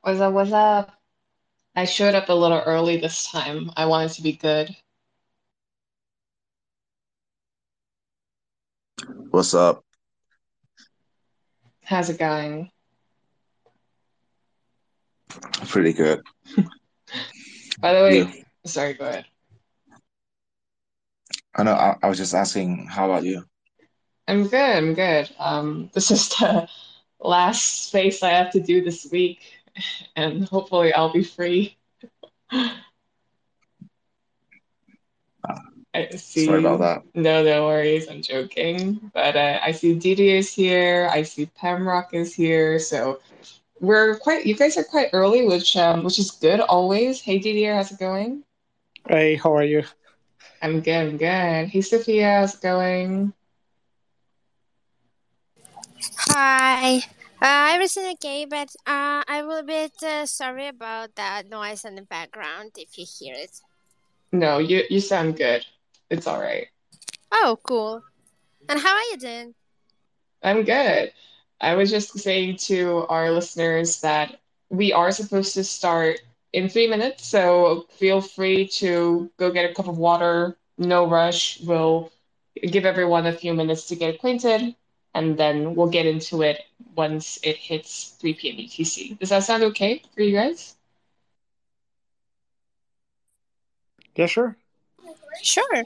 What's up? What's up? I showed up a little early this time. I wanted to be good. What's up? How's it going? Pretty good. By the way, sorry, go ahead. I know. I, I was just asking, how about you? I'm good. I'm good. Um, this is the last space I have to do this week, and hopefully I'll be free. I see. Sorry about that. No, no worries. I'm joking. But uh, I see Didi is here. I see Pembrock is here. So we're quite, you guys are quite early, which um, which is good always. Hey, Didi, how's it going? Hey, how are you? I'm good. I'm good. Hey, Sophia, how's it going? Hi. Uh, everything okay, but uh, I'm a bit uh, sorry about that noise in the background if you hear it. No, you you sound good. It's all right. Oh, cool. And how are you doing? I'm good. I was just saying to our listeners that we are supposed to start in three minutes, so feel free to go get a cup of water. No rush. We'll give everyone a few minutes to get acquainted, and then we'll get into it once it hits 3 p.m. UTC. Does that sound okay for you guys? Yeah, sure. Sure.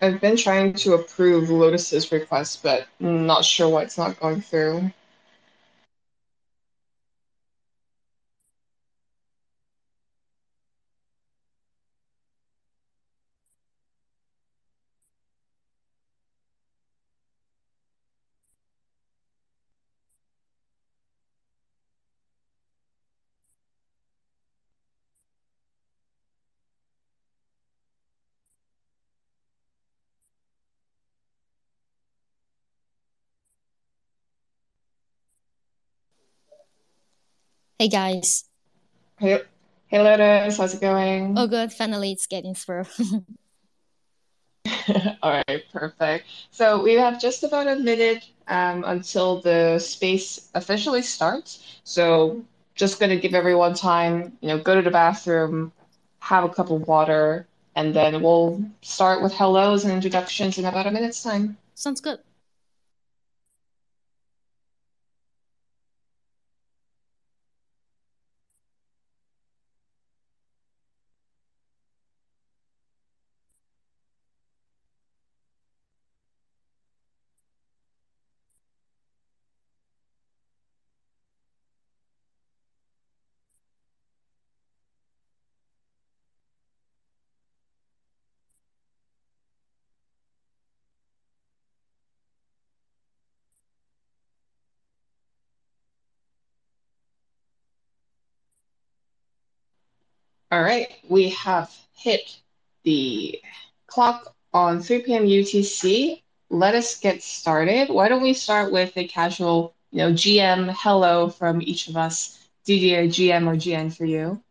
I've been trying to approve Lotus's request, but not sure why it's not going through. Hey guys. Hey, hey Lotus, how's it going? Oh good, finally it's getting through. All right, perfect. So we have just about a minute um, until the space officially starts. So just gonna give everyone time, you know, go to the bathroom, have a cup of water, and then we'll start with hellos and introductions in about a minute's time. Sounds good. All right, we have hit the clock on 3 p.m. UTC. Let us get started. Why don't we start with a casual, you know, GM hello from each of us. Didier, GM or GN for you?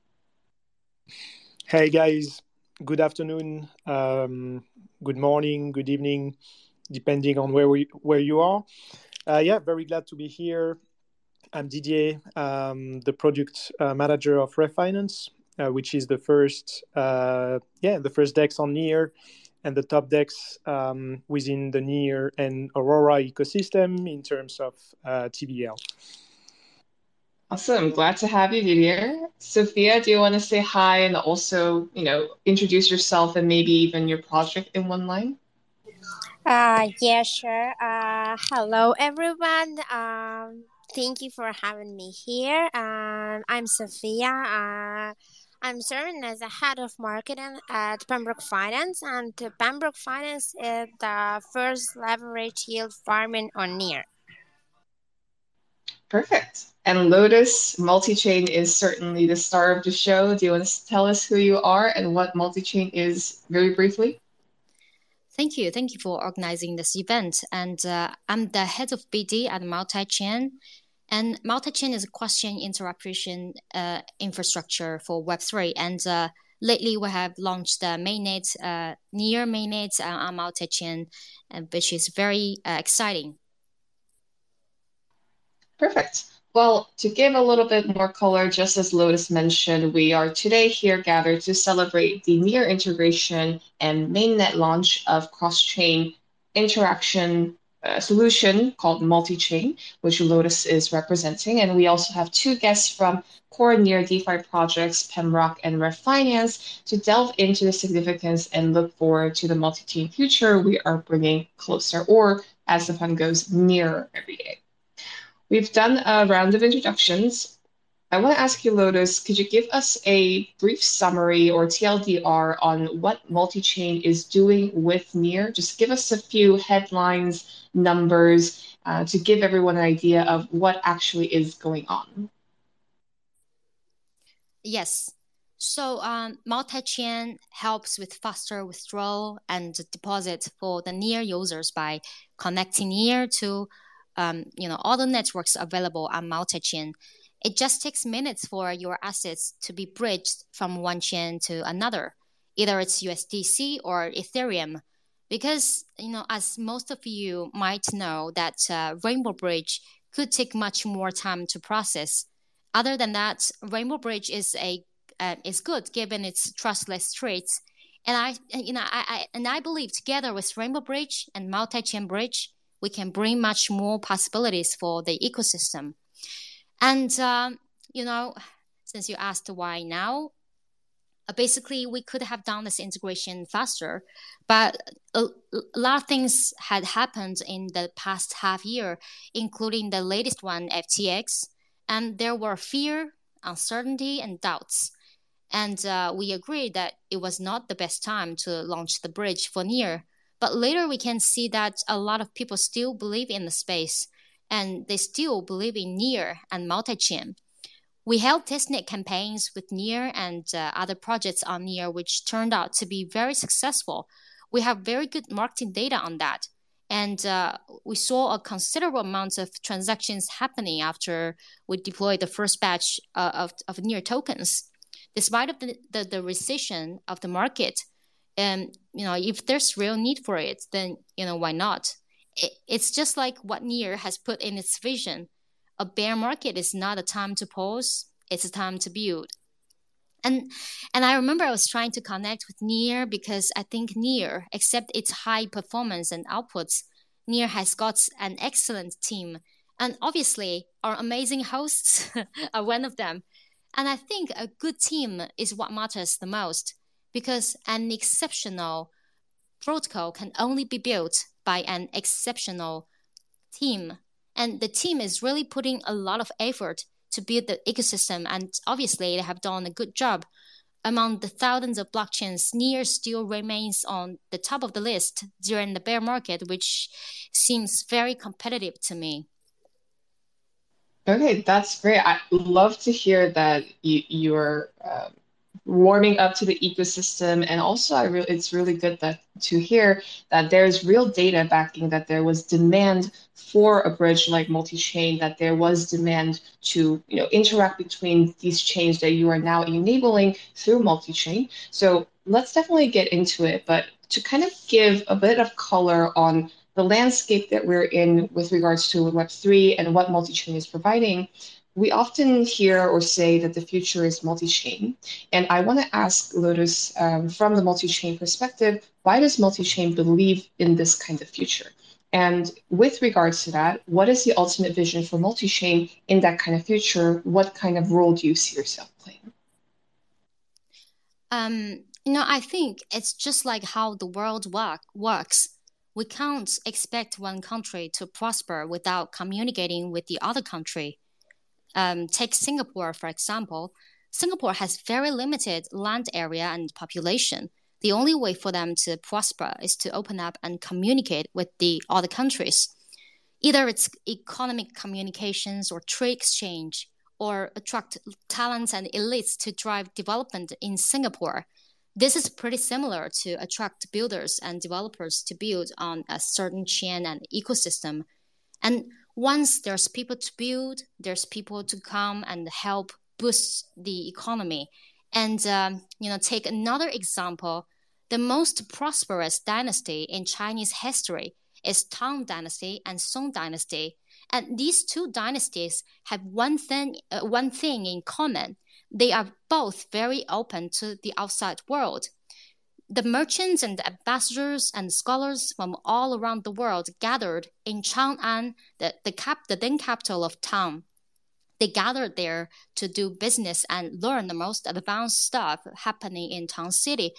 Hey guys, good afternoon, um, good morning, good evening, depending on where we where you are. Uh, yeah, very glad to be here. I'm Didier, um, the product uh, manager of Ref Finance, uh, which is the first, uh, yeah, the first DEX on Near, and the top DEX um, within the Near and Aurora ecosystem in terms of uh, TVL. Awesome. Glad to have you, Didier. Sophia, do you want to say hi and also, you know, introduce yourself and maybe even your project in one line? Uh, yeah, sure. Uh, hello, everyone. Um, thank you for having me here. Um, I'm Sophia. Uh, I'm serving as the head of marketing at Pembrock Finance, and Pembrock Finance is the first leverage yield farming on Near. Perfect. And Lotus Multi-Chain is certainly the star of the show. Do you want to tell us who you are and what Multi-Chain is very briefly? Thank you. Thank you for organizing this event. And uh, I'm the head of BD at Multi-Chain. And multi-chain is a cross-chain interoperation uh, infrastructure for Web3. And uh, lately we have launched the mainnet, uh, near mainnet on multi-chain, uh, which is very uh, exciting. Perfect. Well, to give a little bit more color, just as Lotus mentioned, we are today here gathered to celebrate the near integration and mainnet launch of cross-chain interaction a solution called multi-chain, which Lotus is representing. And we also have two guests from core near DeFi projects, Pembrock and Ref Finance, to delve into the significance and look forward to the multi-chain future we are bringing closer, or as the pun goes, nearer every day. We've done a round of introductions. I want to ask you, Lotus, could you give us a brief summary or TLDR on what multi-chain is doing with Near? Just give us a few headlines, numbers, uh, to give everyone an idea of what actually is going on. Yes. So um, multi-chain helps with faster withdrawal and deposit for the Near users by connecting Near to um, you know all the networks available on multi-chain it just takes minutes for your assets to be bridged from one chain to another, either it's USDC or Ethereum. Because, you know, as most of you might know, that uh, Rainbow Bridge could take much more time to process. Other than that, Rainbow Bridge is a uh, is good given its trustless traits. And I, you know, I, I and I believe together with Rainbow Bridge and multi-chain bridge, we can bring much more possibilities for the ecosystem. And, um, you know, since you asked why now, uh, basically we could have done this integration faster, but a, lot of things had happened in the past half year, including the latest one, FTX, and there were fear, uncertainty, and doubts. And uh, we agreed that it was not the best time to launch the bridge for Near. But later we can see that a lot of people still believe in the space and they still believe in Near and multi-chain. We held testnet campaigns with Near and uh, other projects on Near, which turned out to be very successful. We have very good marketing data on that. And uh, we saw a considerable amount of transactions happening after we deployed the first batch uh, of, of Near tokens. Despite of the, the, the recession of the market, and um, you know, if there's real need for it, then you know why not? It's just like what Near has put in its vision. A bear market is not a time to pause, it's a time to build. And and I remember I was trying to connect with Near because I think Near, except its high performance and outputs, Near has got an excellent team. And obviously our amazing hosts are one of them. And I think a good team is what matters the most because an exceptional protocol can only be built by an exceptional team. And the team is really putting a lot of effort to build the ecosystem. And obviously, they have done a good job. Among the thousands of blockchains, Near still remains on the top of the list during the bear market, which seems very competitive to me. Okay, that's great. I love to hear that you, you're um, warming up to the ecosystem. And also I re- it's really good that to hear that there's real data backing that there was demand for a bridge like multi-chain that there was demand to you know interact between these chains that you are now enabling through multi-chain. So let's definitely get into it. But to kind of give a bit of color on the landscape that we're in with regards to web3 and what multi-chain is providing we often hear or say that the future is multi-chain. And I want to ask Lotus, um, from the multi-chain perspective, why does multi-chain believe in this kind of future? And with regards to that, what is the ultimate vision for multi-chain in that kind of future? What kind of role do you see yourself playing? Um, you know, I think it's just like how the world work, works. We can't expect one country to prosper without communicating with the other country. Um, take Singapore, for example. Singapore has very limited land area and population. The only way for them to prosper is to open up and communicate with the other countries. Either it's economic communications or trade exchange, or attract talents and elites to drive development in Singapore. This is pretty similar to attract builders and developers to build on a certain chain and ecosystem. And once there's people to build, there's people to come and help boost the economy. And um, you know, take another example. The most prosperous dynasty in Chinese history is Tang Dynasty and Song Dynasty, and these two dynasties have one thing, uh, one thing in common. They are both very open to the outside world. The merchants and the ambassadors and scholars from all around the world gathered in Chang'an, the, the, cap, the then capital of Tang. They gathered there to do business and learn the most advanced stuff happening in Tang City.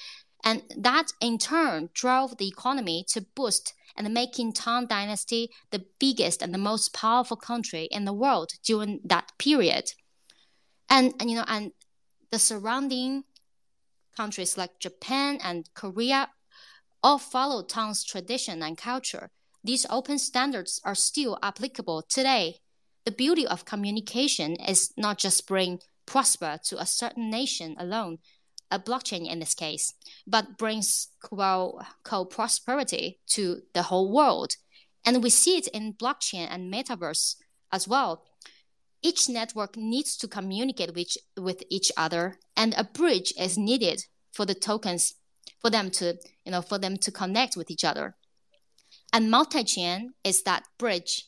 And that in turn drove the economy to boost and making Tang Dynasty the biggest and the most powerful country in the world during that period. And, and you know, and the surrounding countries like Japan and Korea all follow Tang's tradition and culture. These open standards are still applicable today. The beauty of communication is not just bring prosper to a certain nation alone, a blockchain in this case, but brings co-prosperity to the whole world. And we see it in blockchain and metaverse as well. Each network needs to communicate with, with each other, and a bridge is needed for the tokens for them to, you know, for them to connect with each other. And multi-chain is that bridge.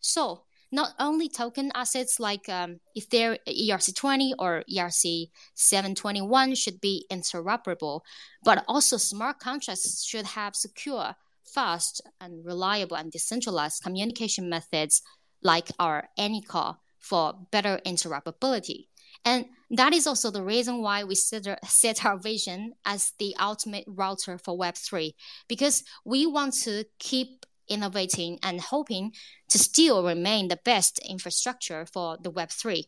So not only token assets like um, Ethereum ERC20 or ERC721 should be interoperable, but also smart contracts should have secure, fast, and reliable and decentralized communication methods like our Anycall for better interoperability. And that is also the reason why we set our vision as the ultimate router for Web3, because we want to keep innovating and hoping to still remain the best infrastructure for the Web3.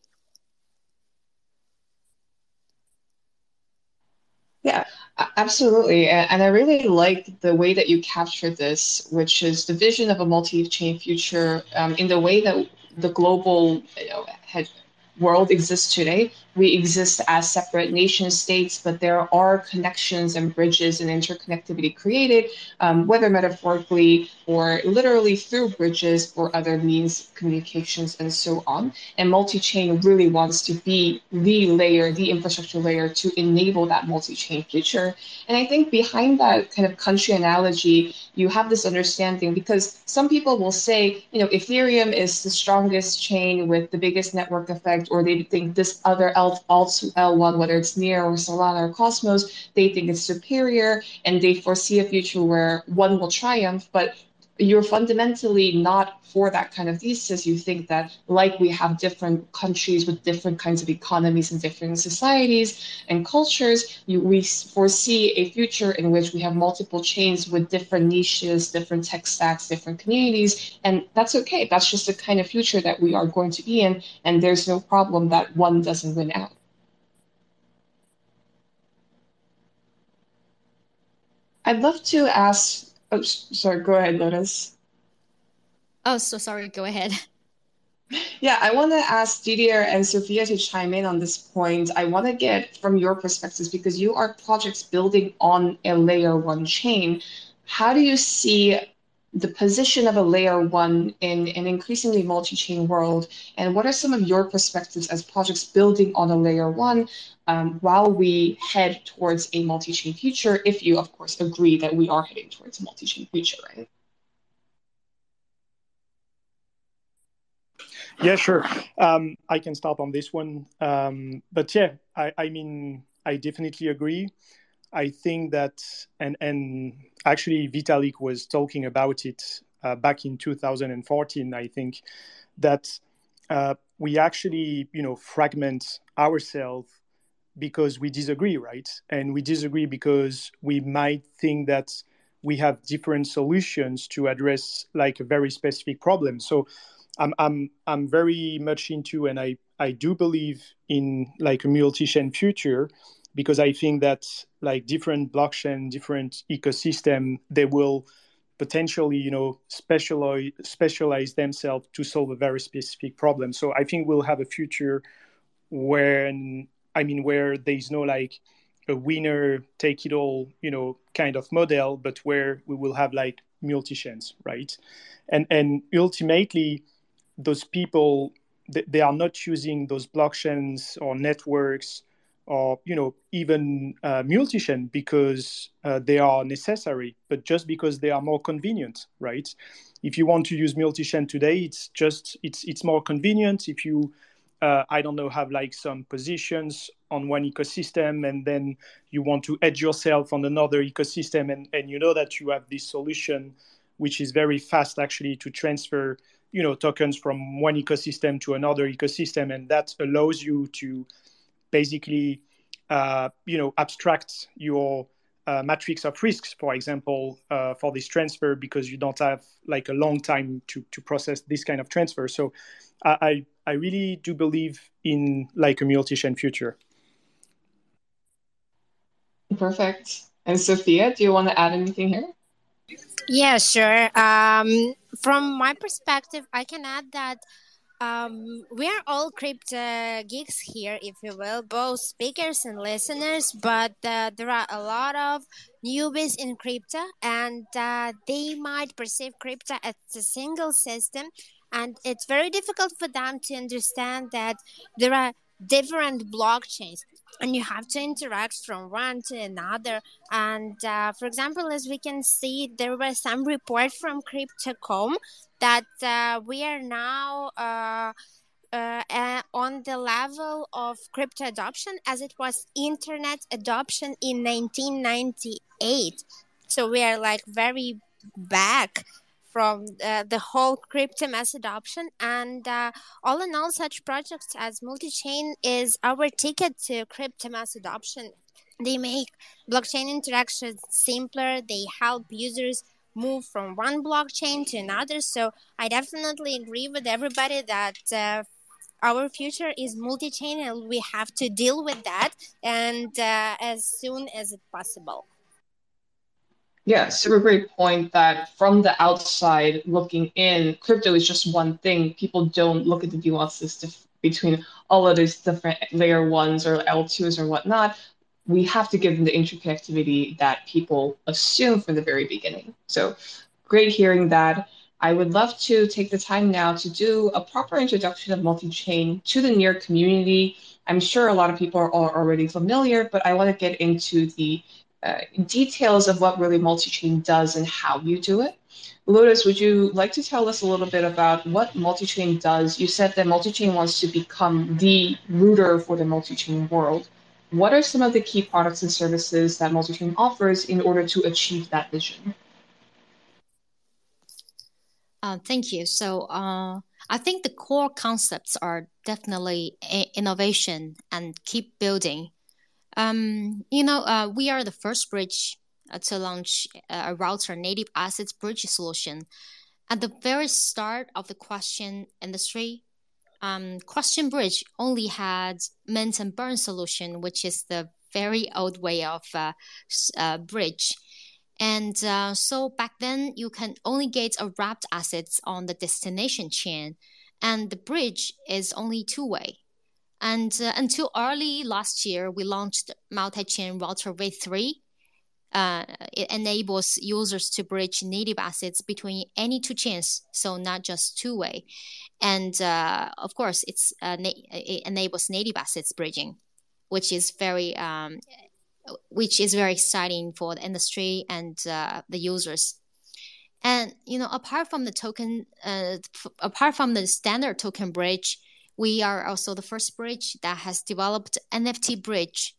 Yeah, absolutely. And I really like the way that you captured this, which is the vision of a multi chain future um, in the way that the global you know, had world exists today we exist as separate nation states, but there are connections and bridges and interconnectivity created, um, whether metaphorically or literally through bridges or other means, communications, and so on. And multi chain really wants to be the layer, the infrastructure layer to enable that multi chain future. And I think behind that kind of country analogy, you have this understanding because some people will say, you know, Ethereum is the strongest chain with the biggest network effect, or they think this other element L1, L1, whether it's Near or Solana or Cosmos, they think it's superior and they foresee a future where one will triumph, but you're fundamentally not for that kind of thesis. You think that, like we have different countries with different kinds of economies and different societies and cultures, you, we foresee a future in which we have multiple chains with different niches, different tech stacks, different communities. And that's okay. That's just the kind of future that we are going to be in. And there's no problem that one doesn't win out. I'd love to ask Oh, sorry. Go ahead, Lotus. Oh, so sorry. Go ahead. Yeah, I want to ask Didier and Sophia to chime in on this point. I want to get from your perspectives because you are projects building on a layer one chain. How do you see the position of a layer one in an increasingly multi-chain world and what are some of your perspectives as projects building on a layer one um, while we head towards a multi-chain future if you of course agree that we are heading towards a multi-chain future right Yeah, sure. Um, I can start on this one. Um, but yeah, I, I mean, I definitely agree. I think that, and and actually Vitalik was talking about it uh, back in 2014. I think that uh, we actually, you know, fragment ourselves because we disagree, right? And we disagree because we might think that we have different solutions to address like a very specific problem. So I'm I'm I'm very much into and I I do believe in like a multi-chain future because I think that like different blockchain, different ecosystem, they will potentially you know specialize specialize themselves to solve a very specific problem. So I think we'll have a future when I mean where there's no like a winner take it all you know kind of model, but where we will have like multi chains, right? And and ultimately those people they are not using those blockchains or networks or you know even uh, multi-chain because uh, they are necessary but just because they are more convenient right? If you want to use multi-chain today it's just it's it's more convenient. If you uh, i don't know have like some positions on one ecosystem and then you want to edge yourself on another ecosystem and, and you know that you have this solution which is very fast actually to transfer you know tokens from one ecosystem to another ecosystem and that allows you to basically uh, you know abstract your uh, matrix of risks for example uh, for this transfer because you don't have like a long time to, to process this kind of transfer. So I, I really do believe in like a multi-chain future. Perfect. And sophia do you want to add anything here? Yeah sure. Um, from my perspective i can add that um, we are all crypto geeks here, if you will, both speakers and listeners, but uh, there are a lot of newbies in crypto and uh, they might perceive crypto as a single system. And it's very difficult for them to understand that there are different blockchains and you have to interact from one to another. And uh, for example as we can see there was some report from crypto.com that uh, we are now uh, uh, on the level of crypto adoption as it was internet adoption in 1998 so we are like very back from uh, the whole crypto mass adoption. And uh, all in all such projects as multi-chain is our ticket to crypto mass adoption. They make blockchain interactions simpler. They help users move from one blockchain to another. So i definitely agree with everybody that uh, our future is multi-chain and we have to deal with that and uh, as soon as it's possible yeah, super great point that from the outside looking in, crypto is just one thing. People don't look at the nuances between all of these different layer ones or L2s or whatnot. We have to give them the interconnectivity that people assume from the very beginning. So great hearing that. I would love to take the time now to do a proper introduction of multi-chain to the near community. I'm sure a lot of people are already familiar, but I want to get into the uh, details of what really multi-chain does and how you do it. Lotus, would you like to tell us a little bit about what multi-chain does? You said that multi-chain wants to become the router for the multi-chain world. What are some of the key products and services that multi-chain offers in order to achieve that vision? Uh, thank you. So uh, I think the core concepts are definitely innovation and keep building um, you know, uh, we are the first bridge uh, to launch uh, a router native assets bridge solution. At the very start of the cross-chain industry, um, Cross-chain Bridge only had mint and burn solution, which is the very old way of uh, uh, bridge. And uh, so back then, you can only get a wrapped assets on the destination chain, and the bridge is only two way. And uh, until early last year, we launched multi-chain router v3. Uh, it enables users to bridge native assets between any two chains, so not just two-way. And uh, of course, it's uh, na- it enables native assets bridging, which is very um, which is very exciting for the industry and uh, the users. And you know, apart from the token, uh, apart from the standard token bridge, we are also the first bridge that has developed NFT bridge.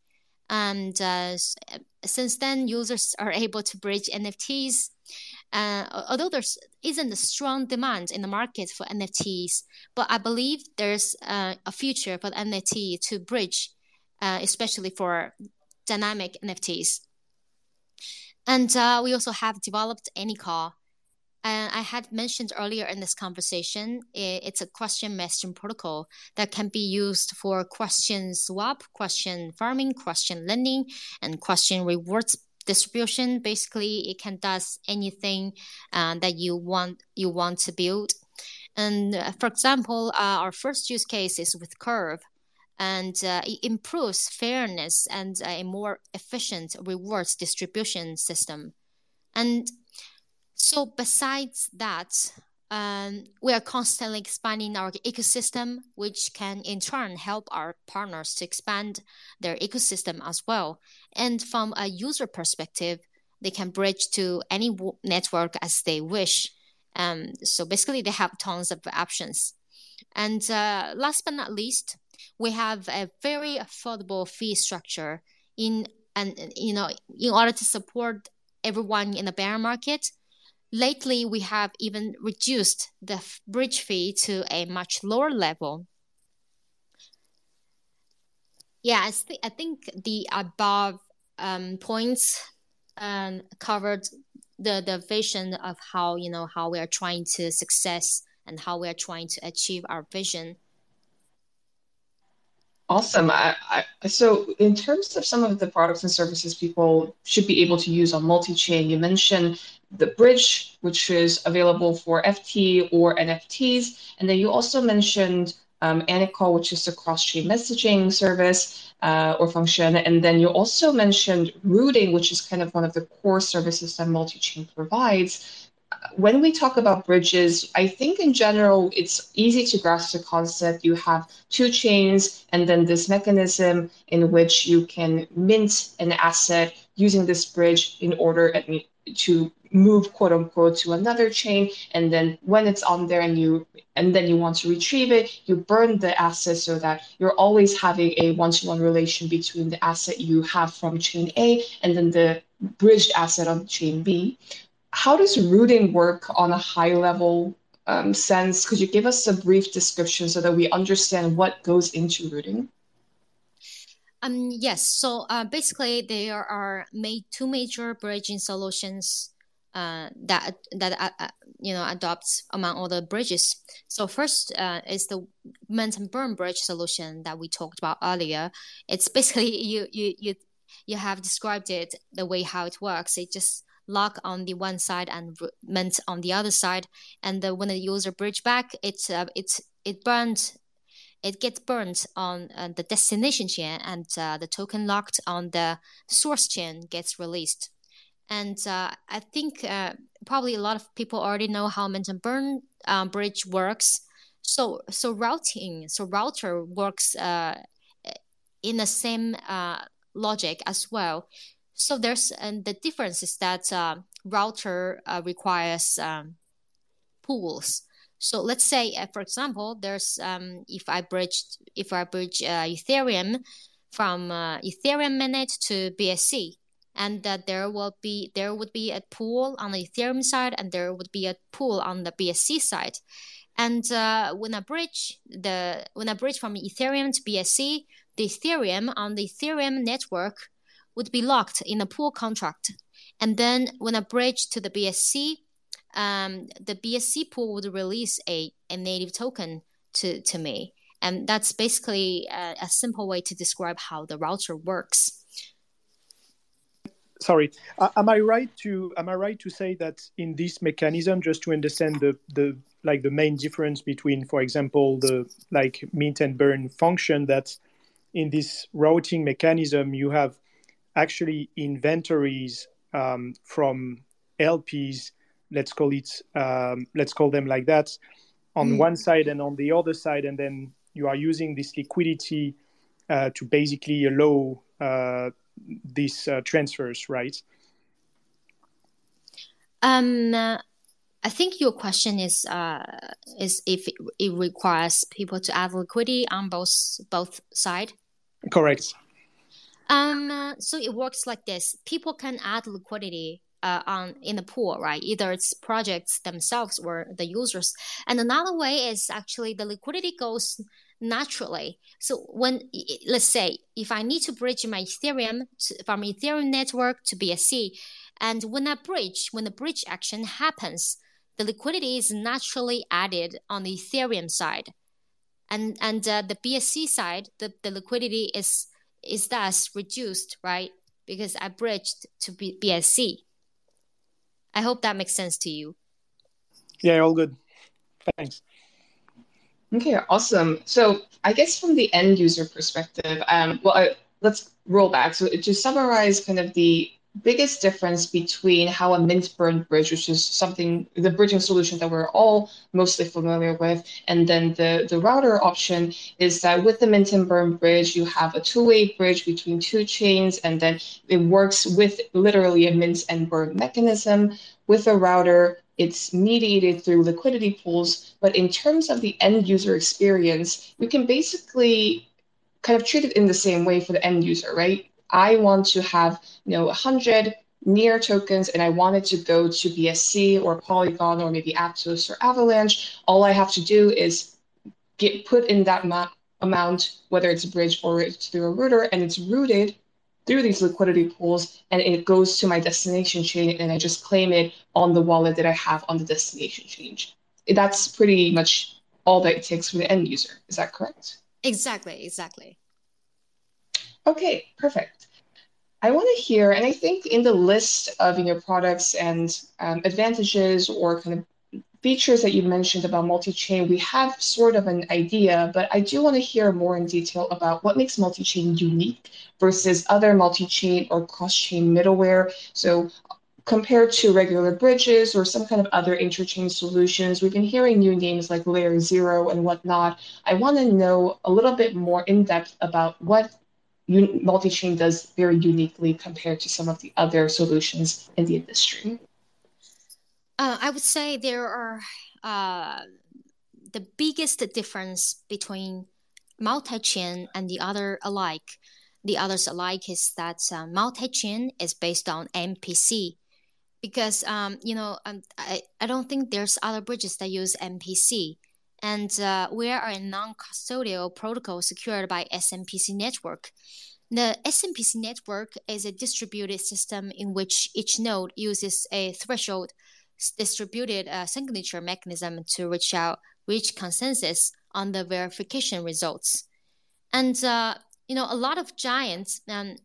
And uh, since then, users are able to bridge NFTs. Uh, although there isn't a strong demand in the market for NFTs, but I believe there's uh, a future for NFT to bridge, uh, especially for dynamic NFTs. And uh, we also have developed Anycall, and I had mentioned earlier in this conversation, it's a cross-chain messaging protocol that can be used for cross-chain swap, cross-chain farming, cross-chain lending, and cross-chain rewards distribution. Basically, it can does anything uh, that you want you want to build. And uh, for example, uh, our first use case is with Curve, and uh, it improves fairness and a more efficient rewards distribution system. And so, besides that, um, we are constantly expanding our ecosystem, which can in turn help our partners to expand their ecosystem as well. And from a user perspective, they can bridge to any network as they wish. Um, so basically, they have tons of options. And uh, last but not least, we have a very affordable fee structure in and you know in order to support everyone in the bear market Lately, we have even reduced the bridge fee to a much lower level. Yeah, I, I think the above um, points um, covered the, the vision of how you know how we are trying to success and how we are trying to achieve our vision. Awesome. I, I, so, in terms of some of the products and services people should be able to use on multi-chain, you mentioned the bridge, which is available for FT or NFTs, and then you also mentioned um, Anycall, which is a cross-chain messaging service uh, or function, and then you also mentioned routing, which is kind of one of the core services that multi-chain provides. When we talk about bridges, I think in general it's easy to grasp the concept. You have two chains and then this mechanism in which you can mint an asset using this bridge in order to move quote unquote to another chain and then when it's on there and you and then you want to retrieve it you burn the asset so that you're always having a one-to-one relation between the asset you have from chain a and then the bridged asset on chain b how does routing work on a high level um, sense? Could you give us a brief description so that we understand what goes into routing? Um, yes. So uh, basically, there are made two major bridging solutions uh, that that uh, uh, you know adopts among all the bridges. So first uh, is the mint and burn bridge solution that we talked about earlier. It's basically you you you you have described it the way how it works. It just lock on the one side and mint on the other side. And when the user bridge back, it's uh, it burns it gets burned on uh, the destination chain and uh, the token locked on the source chain gets released. And uh, I think uh, probably a lot of people already know how mint and burn um, bridge works. So so routing so router works uh, in the same uh, logic as well. So there's and the difference is that uh, router requires um, pools. So let's say, for example, there's um, if I bridge if I bridge Ethereum from Ethereum mainnet to BSC, and that there will be there would be a pool on the Ethereum side, and there would be a pool on the BSC side. And uh, when I bridge the when I bridge from Ethereum to BSC, the Ethereum on the Ethereum network would be locked in a pool contract. And then when I bridge to the BSC, um, the BSC pool would release a, a native token to, to me. And that's basically a, a simple way to describe how the router works. Sorry, am I right to am I right to say that in this mechanism, just to understand the the like the main difference between, for example, the like mint and burn function, that in this routing mechanism you have actually inventories um, from LPs, let's call it, um, let's call them like that, on mm. one side and on the other side, and then you are using this liquidity uh, to basically allow uh, these uh, transfers, right? Um, I think your question is uh, is if it requires people to add liquidity on both both side. Correct. Um. Uh, so it works like this: people can add liquidity uh, on in the pool, right? Either it's projects themselves or the users. And another way is actually the liquidity goes naturally. So when let's say if I need to bridge my Ethereum to, from Ethereum network to BSC, and when I bridge, when the bridge action happens, the liquidity is naturally added on the Ethereum side, and and uh, the BSC side, the, the liquidity is is thus reduced, right? Because I bridged to B- BSC. I hope that makes sense to you. Yeah, all good. Thanks. Okay, awesome. So I guess from the end user perspective, um, well, I, let's roll back. So to summarize kind of the biggest difference between how a mint burn bridge, which is something the bridging solution that we're all mostly familiar with, and then the the router option is that with the mint and burn bridge, you have a two-way bridge between two chains, and then it works with literally a mint and burn mechanism. With a router, it's mediated through liquidity pools, but in terms of the end user experience, we can basically kind of treat it in the same way for the end user, right? I want to have, you know, 100 near tokens and I wanted to go to BSC or Polygon or maybe Aptos or Avalanche, all I have to do is get put in that amount, whether it's a bridge or it's through a router, and it's routed through these liquidity pools and it goes to my destination chain and I just claim it on the wallet that I have on the destination chain. That's pretty much all that it takes for the end user. Is that correct? Exactly, exactly. Okay, perfect. I want to hear, and I think in the list of you know products and um, advantages or kind of features that you mentioned about multi-chain, we have sort of an idea, but I do want to hear more in detail about what makes multi-chain unique versus other multi-chain or cross-chain middleware. So compared to regular bridges or some kind of other interchain solutions, we've been hearing new names like Layer Zero and whatnot. I want to know a little bit more in depth about what multi-chain does very uniquely compared to some of the other solutions in the industry? Uh, I would say there are uh, the biggest difference between multi-chain and the other alike. The others alike is that uh, multi-chain is based on MPC, because um, you know um, I, I don't think there's other bridges that use MPC and uh, we are a non-custodial protocol secured by SMPC network. The SMPC network is a distributed system in which each node uses a threshold distributed uh, signature mechanism to reach out, reach consensus on the verification results. And uh, you know, a lot of giants um,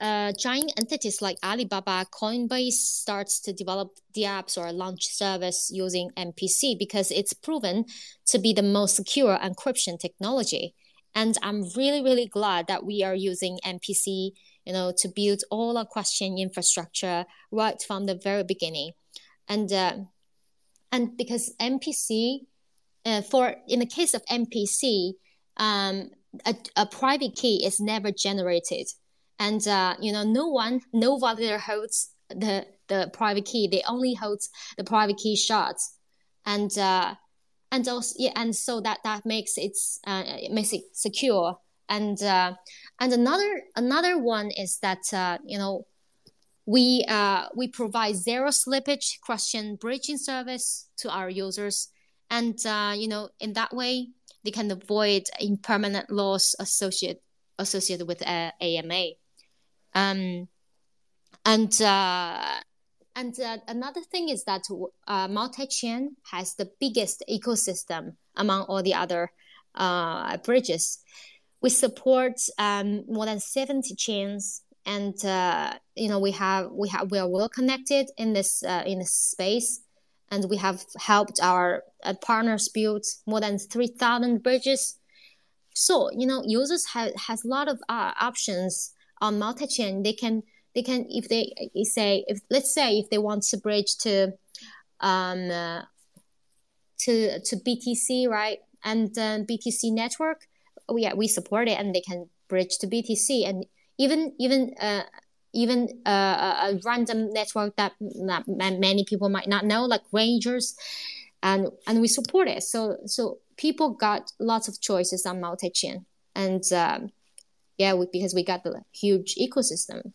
uh, giant entities like Alibaba, Coinbase starts to develop the apps or launch service using MPC because it's proven to be the most secure encryption technology. And I'm really, really glad that we are using MPC, you know, to build all our cross-chain infrastructure right from the very beginning. And uh, and because MPC, uh, for in the case of MPC, um, a, a private key is never generated. And uh, you know no one no validator holds the the private key. They only hold the private key shards and uh, and also yeah and so that that makes it uh, it makes it secure. And uh, and another another one is that you know we uh, we provide zero slippage cross-chain bridging service to our users and uh, you know in that way they can avoid impermanent loss associated associated with uh, AMM um, and uh, and uh, another thing is that uh, multi-chain has the biggest ecosystem among all the other uh, bridges. We support um, more than 70 chains, and uh, you know we have we have we are well connected in this uh, in this space, and we have helped our uh, partners build more than 3,000 bridges. So you know users have has a lot of uh, options on multi-chain, they can they can if they say if let's say if they want to bridge to um uh, to to BTC right? And then BTC network, we yeah we support it and they can bridge to BTC and even even uh even uh, a random network that many people might not know, like Rangers, and and we support it. So so people got lots of choices on multi-chain, and um, yeah, we, because we got the huge ecosystem.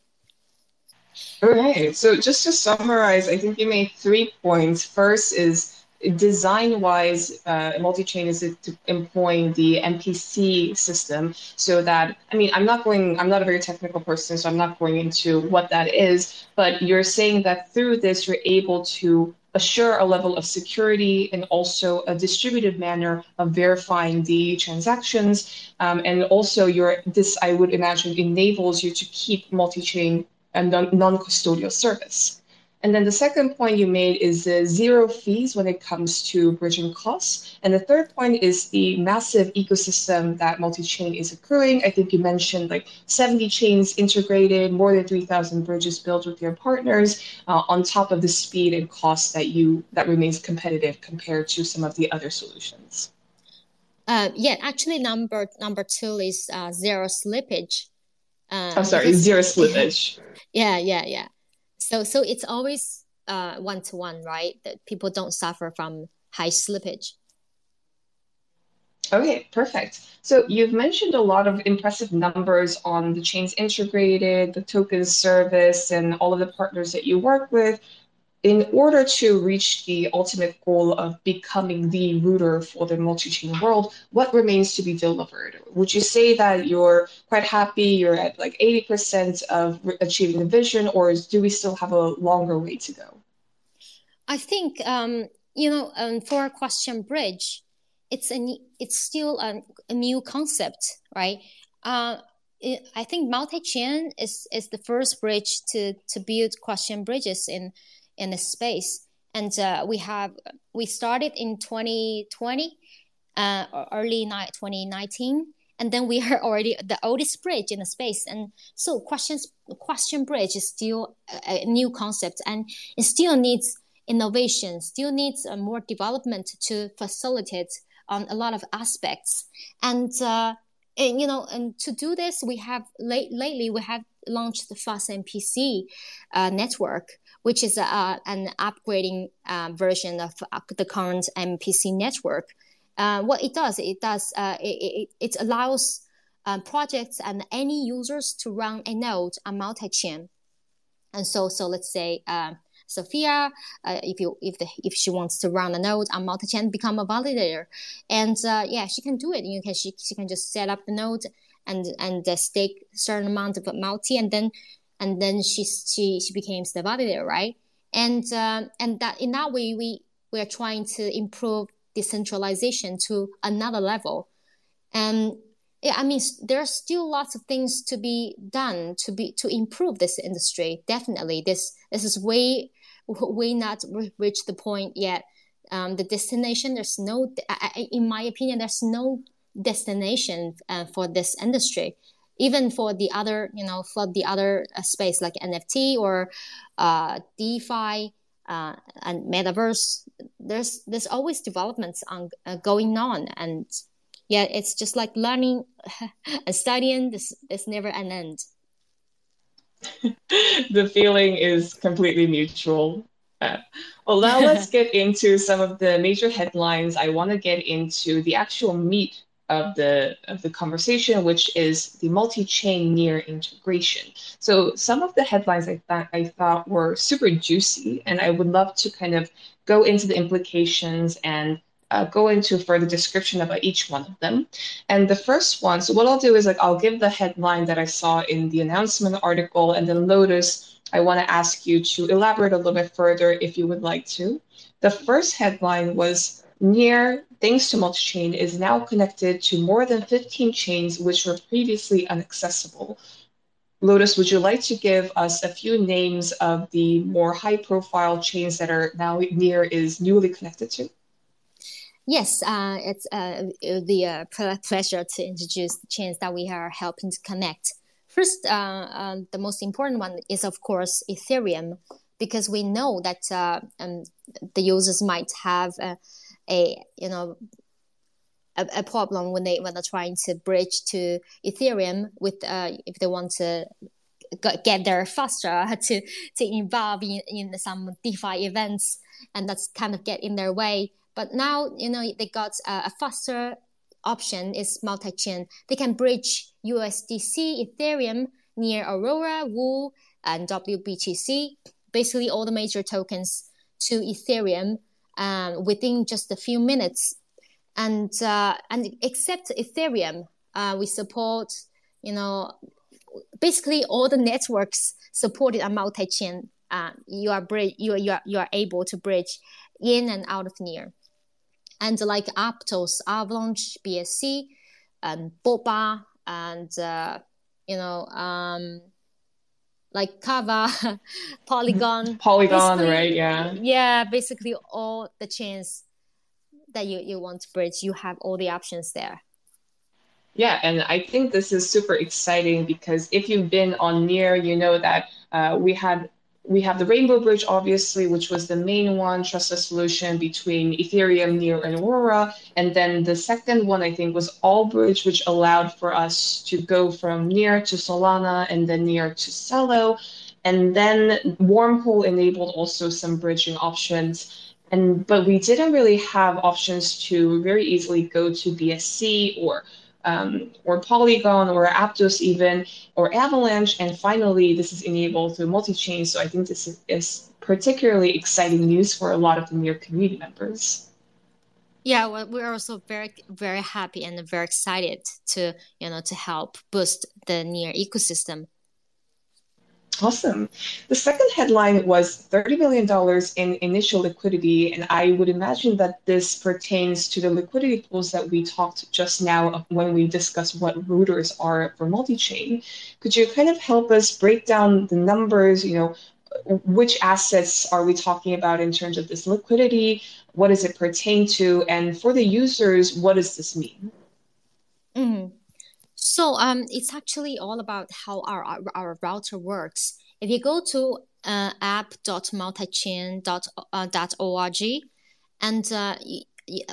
Okay, so just to summarize, I think you made three points. First is design wise, uh, multi chain is employing the MPC system so that, I mean, I'm not going, I'm not a very technical person, so I'm not going into what that is, but you're saying that through this, you're able to assure a level of security and also a distributed manner of verifying the transactions. Um, and also your this I would imagine enables you to keep multi-chain and non-custodial service. And then the second point you made is the zero fees when it comes to bridging costs. And the third point is the massive ecosystem that multi-chain is accruing. I think you mentioned like 70 chains integrated, more than 3,000 bridges built with your partners, uh, on top of the speed and cost that you that remains competitive compared to some of the other solutions. Uh, yeah, actually, number number two is uh, zero slippage. Uh, I'm sorry, zero slippage. Yeah, yeah, yeah. So so it's always one to one, right? That people don't suffer from high slippage. Okay, perfect. So you've mentioned a lot of impressive numbers on the chains integrated, the token service, and all of the partners that you work with in order to reach the ultimate goal of becoming the router for the multi-chain world, what remains to be delivered? Would you say that you're quite happy, you're at like 80% of achieving the vision, or do we still have a longer way to go? I think, um, you know, um, for cross-chain bridge, it's, a, it's still a, a new concept, right? Uh, I think multi-chain is, is the first bridge to, to build cross-chain bridges in in the space. And uh, we have we started in 2020, uh, early 2019, and then we are already the oldest bridge in the space. And so questions cross-chain bridge is still a, a new concept, and it still needs innovation, still needs uh, more development to facilitate on a lot of aspects. And uh, and, you know, and to do this, we have late, lately we have launched the Fast MPC uh, network, which is uh, an upgrading uh, version of uh, the current MPC network. Uh, what it does, it does, uh, it, it, allows projects and any users to run a node on multi-chain. And so, so let's say Sophia, if you if the if she wants to run a node on multi-chain, become a validator, and yeah, she can do it. You can she, she can just set up the node and and stake certain amount of multi, and then and then she she she becomes the validator, right? And uh, and that in that way we we are trying to improve decentralization to another level, and yeah, I mean there are still lots of things to be done to be to improve this industry. Definitely, this this is way way not reached the point yet. Um, the destination there's no in my opinion there's no destination uh, for this industry even for the other, you know, for the other uh, space like NFT or uh, DeFi uh, and metaverse, there's there's always developments on uh, going on, and yeah, it's just like learning and studying. This this never an end. the feeling is completely mutual. Uh, well, now let's get into some of the major headlines. I want to get into the actual meat of the of the conversation, which is the multi-chain near integration. So some of the headlines I thought I thought were super juicy, and I would love to kind of go into the implications and uh, go into further description about each one of them. And the first one, so what I'll do is like I'll give the headline that I saw in the announcement article, and then Lotus, I want to ask you to elaborate a little bit further if you would like to. The first headline was Near, thanks to multi-chain, is now connected to more than 15 chains which were previously inaccessible. Lotus, would you like to give us a few names of the more high-profile chains that are now Near is newly connected to? Yes, uh, it's uh, the uh, pleasure to introduce the chains that we are helping to connect. First, uh, uh, the most important one is, of course, Ethereum, because we know that uh, um, the users might have a you know a, a, problem when they when they're trying to bridge to Ethereum with uh, if they want to get there faster to to involve in, in some DeFi events, and that's kind of get in their way. But now you know they got a, a faster option is multi-chain. They can bridge USDC, Ethereum near Aurora, Woo, and WBTC, basically all the major tokens to Ethereum um, within just a few minutes. And uh, and except Ethereum, uh, we support you know basically all the networks supported on multi-chain. Uh, you are you are, you are you are able to bridge in and out of near, and like Aptos, Avalanche, BSC, and Boba, and uh, you know um, like Kava, Polygon. Polygon, right? Yeah. Yeah, basically all the chains that you, you want to bridge, you have all the options there. Yeah, and I think this is super exciting because if you've been on Near, you know that uh, we had we have the Rainbow Bridge, obviously, which was the main one, trusted solution between Ethereum, Near, and Aurora. And then the second one, I think, was Allbridge, which allowed for us to go from Near to Solana and then Near to Celo. And then Wormhole enabled also some bridging options. And but we didn't really have options to very easily go to BSC or um, or Polygon or Aptos even, or Avalanche. And finally, this is enabled through multi-chain. So I think this is, is particularly exciting news for a lot of the Near community members. Yeah, well, we're also very, very happy and very excited to, you know, to help boost the Near ecosystem Awesome. The second headline was $30 million in initial liquidity, and I would imagine that this pertains to the liquidity pools that we talked just now when we discussed what routers are for multi-chain. Could you kind of help us break down the numbers, you know, which assets are we talking about in terms of this liquidity? What does it pertain to? And for the users, what does this mean? Mm-hmm. So um, it's actually all about how our, our, router works. If you go to uh, app.multichain.org, uh, and uh,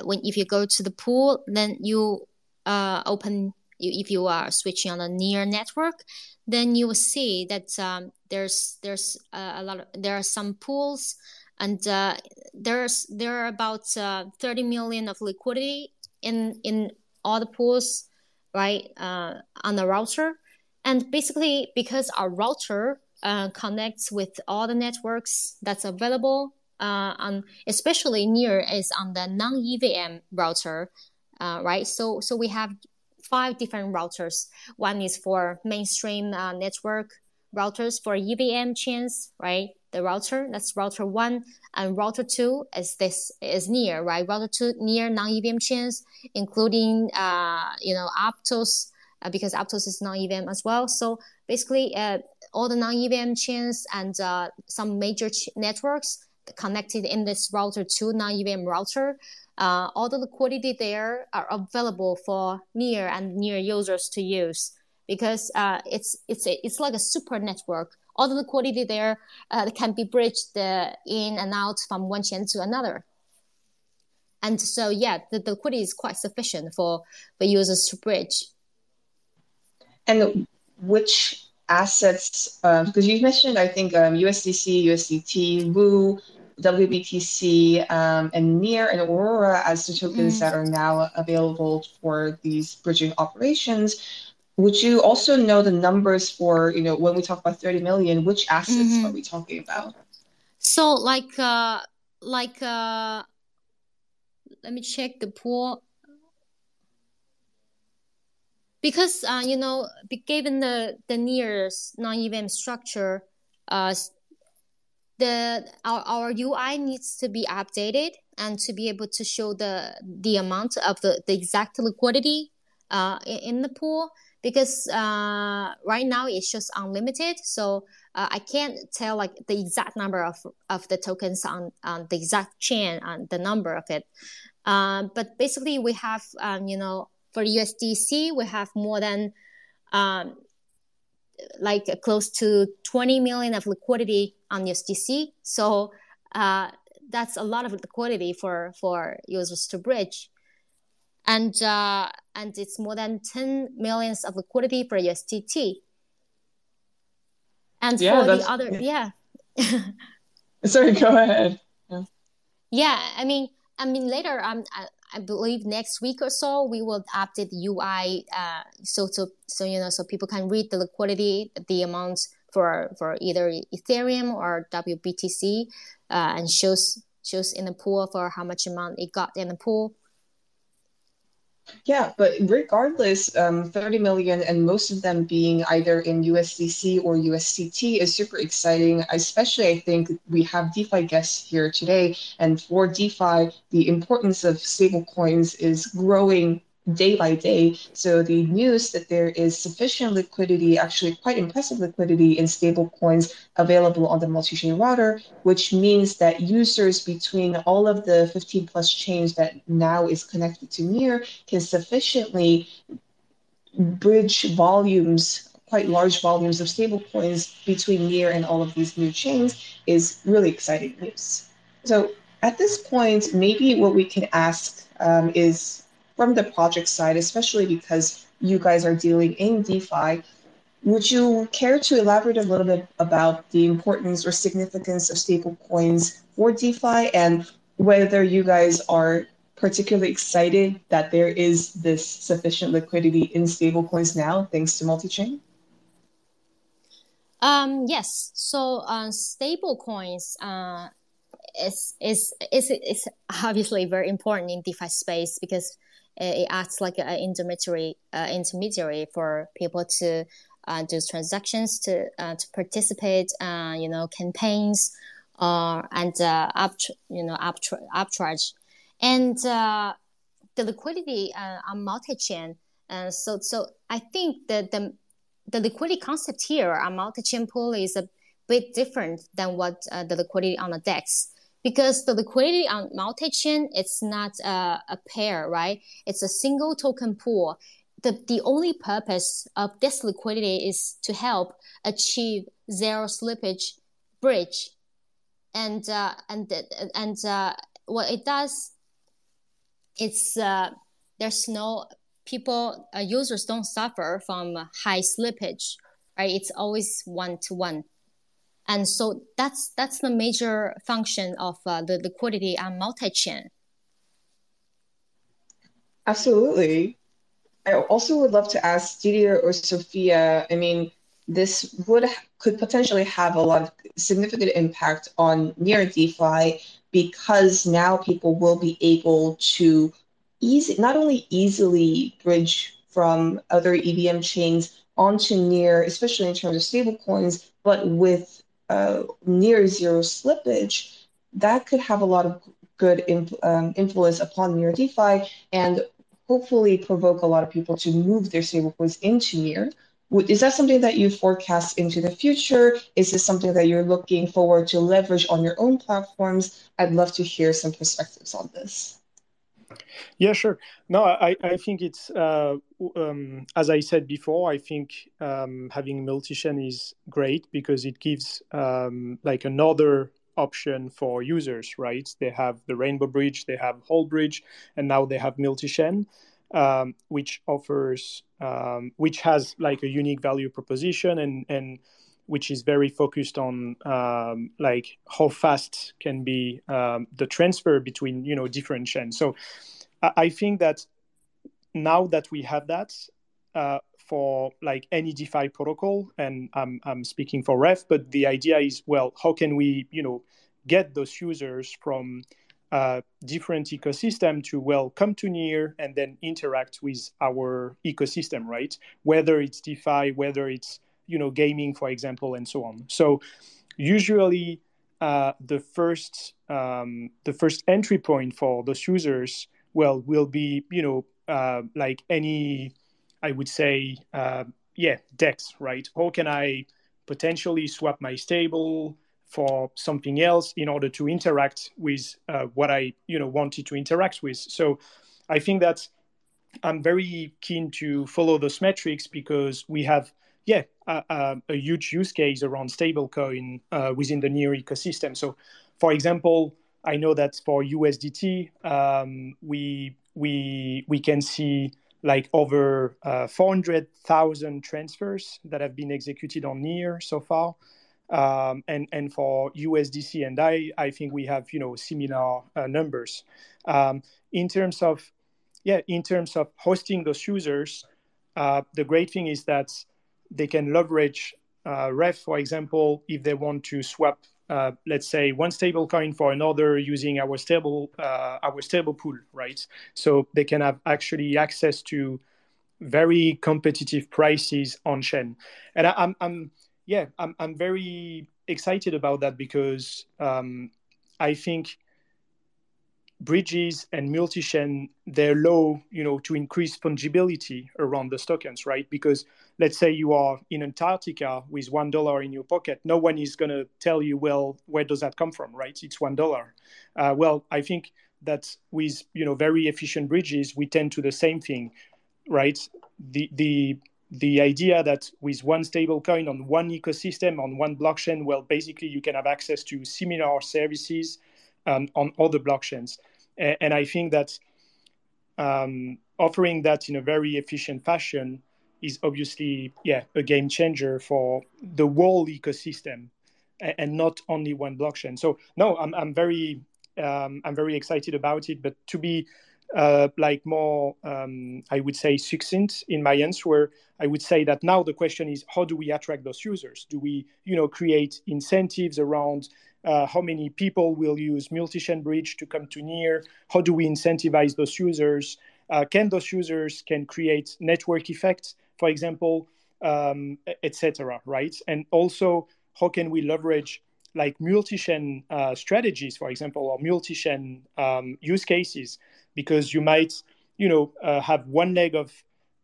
when if you go to the pool, then you uh, open. If you are switching on a near network, then you will see that um, there's there's uh, a lot of there are some pools, and uh, there's there are about uh, 30 million of liquidity in in all the pools right, uh, on the router. And basically, because our router uh, connects with all the networks that's available, uh, on especially near is on the non-EVM router, uh, right? So, so we have five different routers. One is for mainstream uh, network routers for EVM chains, right? The router that's router one, and router two is this is near right. Router two near non-EVM chains, including uh, you know Aptos uh, because Aptos is non-EVM as well. So basically, uh, all the non-EVM chains and uh, some major ch- networks connected in this router two non-EVM router. Uh, all the liquidity there are available for near and near users to use because uh, it's it's it's like a super network. All the liquidity there uh, can be bridged uh, in and out from one chain to another. And so, yeah, the, the liquidity is quite sufficient for the users to bridge. And which assets? Um, because you mentioned, I think um, USDC, USDT, Woo, WBTC, um, and Near and Aurora as the tokens mm. that are now available for these bridging operations. Would you also know the numbers for, you know, when we talk about 30 million, which assets mm-hmm. are we talking about? So like uh like uh let me check the pool because uh, you know given the the nearest non-EVM structure uh, the our, our UI needs to be updated and to be able to show the the amount of the, the exact liquidity uh, in the pool because uh, right now it's just unlimited. So uh, I can't tell like the exact number of, of the tokens on, on the exact chain and the number of it. Um, but basically we have, um, you know, for USDC, we have more than um, like close to 20 million of liquidity on USDC. So uh, that's a lot of liquidity for, for users to bridge and uh, and it's more than 10 millions of liquidity for USDT. And Yeah, for the other, yeah. Sorry, go ahead. Yeah, I mean, I mean later, um, I, I believe next week or so we will update the UI, uh, so so so you know, so people can read the liquidity, the amounts for for either Ethereum or WBTC, uh, and shows shows in the pool for how much amount it got in the pool. Yeah, but regardless, um, 30 million and most of them being either in USDC or USDT is super exciting. Especially, I think we have DeFi guests here today, and for DeFi, the importance of stable coins is growing day by day. So the news that there is sufficient liquidity, actually quite impressive liquidity in stable coins available on the multi-chain router, which means that users between all of the 15 plus chains that now is connected to Near can sufficiently bridge volumes, quite large volumes of stable coins between Near and all of these new chains is really exciting news. So at this point, maybe what we can ask um, is from the project side, especially because you guys are dealing in DeFi, would you care to elaborate a little bit about the importance or significance of stablecoins for DeFi and whether you guys are particularly excited that there is this sufficient liquidity in stablecoins now thanks to multi-chain? Um, yes. So, uh, stable coins, uh, is, is, is, is obviously very important in DeFi space because it acts like an intermediary, uh, intermediary for people to uh, do transactions, to uh, to participate, you know, campaigns, and uh, up, you know, uptra- upcharge, and the liquidity on multi-chain. Uh, so, so I think that the the liquidity concept here on multi-chain pool is a bit different than what uh, the liquidity on the DEX because the liquidity on multi-chain it's not a, a pair right? It's a single token pool. The, the only purpose of this liquidity is to help achieve zero slippage bridge. And uh, and and uh, what it does it's uh, there's no people uh, users don't suffer from high slippage right? It's always one to one and so that's that's the major function of uh, the liquidity on multi-chain. Absolutely. I also would love to ask Didier or Sophia. I mean, this would could potentially have a lot of significant impact on near DeFi because now people will be able to easy not only easily bridge from other EVM chains onto near, especially in terms of stable coins, but with uh, near zero slippage, that could have a lot of good um, influence upon near DeFi and hopefully provoke a lot of people to move their stablecoins into near. Is that something that you forecast into the future? Is this something that you're looking forward to leverage on your own platforms? I'd love to hear some perspectives on this. Yeah, sure. No, I, I think it's, uh, um, as I said before, I think um, having multi-chain is great because it gives um, like another option for users, right? They have the Rainbow Bridge, they have Allbridge, and now they have multi-chain, um, which offers, um, which has like a unique value proposition and, and which is very focused on um, like how fast can be um, the transfer between you know different chains. So I think that now that we have that uh, for like any DeFi protocol, and I'm I'm speaking for Ref, but the idea is well, how can we you know get those users from uh, different ecosystem to well come to near and then interact with our ecosystem, right? Whether it's DeFi, whether it's you know gaming, for example, and so on. So usually uh, the first um, the first entry point for those users well will be you know uh, like any i would say uh, yeah dex right how can i potentially swap my stable for something else in order to interact with uh, what i you know wanted to interact with so i think that i'm very keen to follow those metrics because we have yeah a, huge use case around stablecoin uh, within the near ecosystem so for example I know that for USDT, um, we we we can see like over uh, 400,000 transfers that have been executed on Near so far. Um, and and for USDC and I, I think we have you know similar uh, numbers. Um, in terms of yeah, in terms of hosting those users, uh, the great thing is that they can leverage uh, Ref, for example, if they want to swap, uh, let's say, one stable coin for another using our stable uh, our stable pool, right? So they can have actually access to very competitive prices on chain, and I, am I'm yeah, I'm I'm very excited about that because um, I think bridges and multi-chain they're low you know to increase fungibility around the tokens right because let's say you are in antarctica with one dollar in your pocket no one is going to tell you well where does that come from right? It's one dollar. Uh, well i think that with you know very efficient bridges we tend to the same thing right? The the the idea that with one stable coin on one ecosystem on one blockchain well basically you can have access to similar services um, on other blockchains. And I think that um, offering that in a very efficient fashion is obviously, yeah, a game changer for the whole ecosystem and not only one blockchain. So no, I'm, I'm very um, I'm very excited about it. But to be uh, like more, um, I would say, succinct in my answer, I would say that now the question is, how do we attract those users? Do we, you know, create incentives around uh, how many people will use multi-chain bridge to come to near how do we incentivize those users uh, can those users can create network effects for example um, etc right? And also how can we leverage like multi-chain uh, strategies for example or multi-chain um, use cases? Because you might you know uh, have one leg of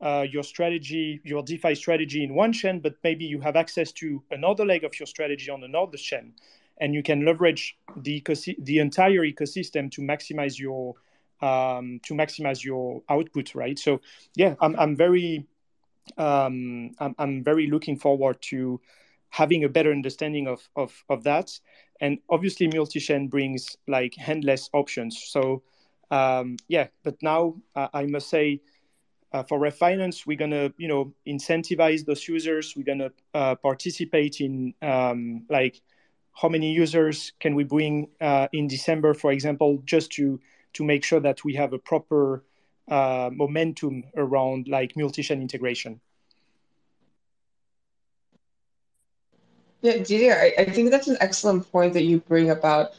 uh, your strategy, your DeFi strategy in one chain, but maybe you have access to another leg of your strategy on another chain. And you can leverage the the entire ecosystem to maximize your um, to maximize your output, right? So yeah, I'm I'm very um, I'm, I'm very looking forward to having a better understanding of of, of that, and obviously multi-chain brings like endless options. So um, yeah, but now uh, I must say. Uh, for Ref Finance, we're gonna, you know, incentivize those users. We're gonna uh, participate in um, like how many users can we bring uh, in December, for example, just to to make sure that we have a proper uh, momentum around like multi-chain integration. Yeah, Didier, I, I think that's an excellent point that you bring about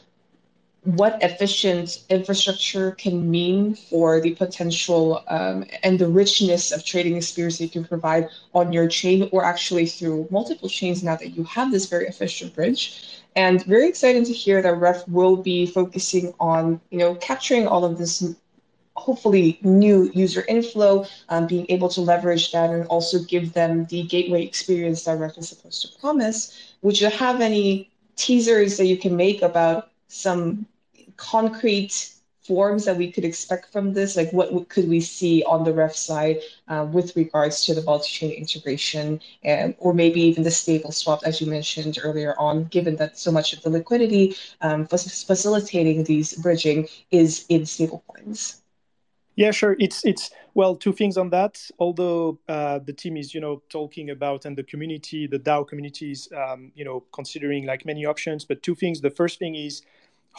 what efficient infrastructure can mean for the potential um, and the richness of trading experience you can provide on your chain or actually through multiple chains now that you have this very efficient bridge. And very excited to hear that Ref will be focusing on, you know, capturing all of this hopefully new user inflow, um, being able to leverage that and also give them the gateway experience that Ref is supposed to promise. Would you have any teasers that you can make about some concrete forms that we could expect from this? Like, what could we see on the ref side uh, with regards to the multi-chain integration, and or maybe even the stable swap, as you mentioned earlier on? Given that so much of the liquidity um, facilitating these bridging is in stablecoins. Yeah, sure. It's it's well, two things on that. Although uh, the team is you know talking about and the community, the DAO community is um, you know considering like many options. But two things. The first thing is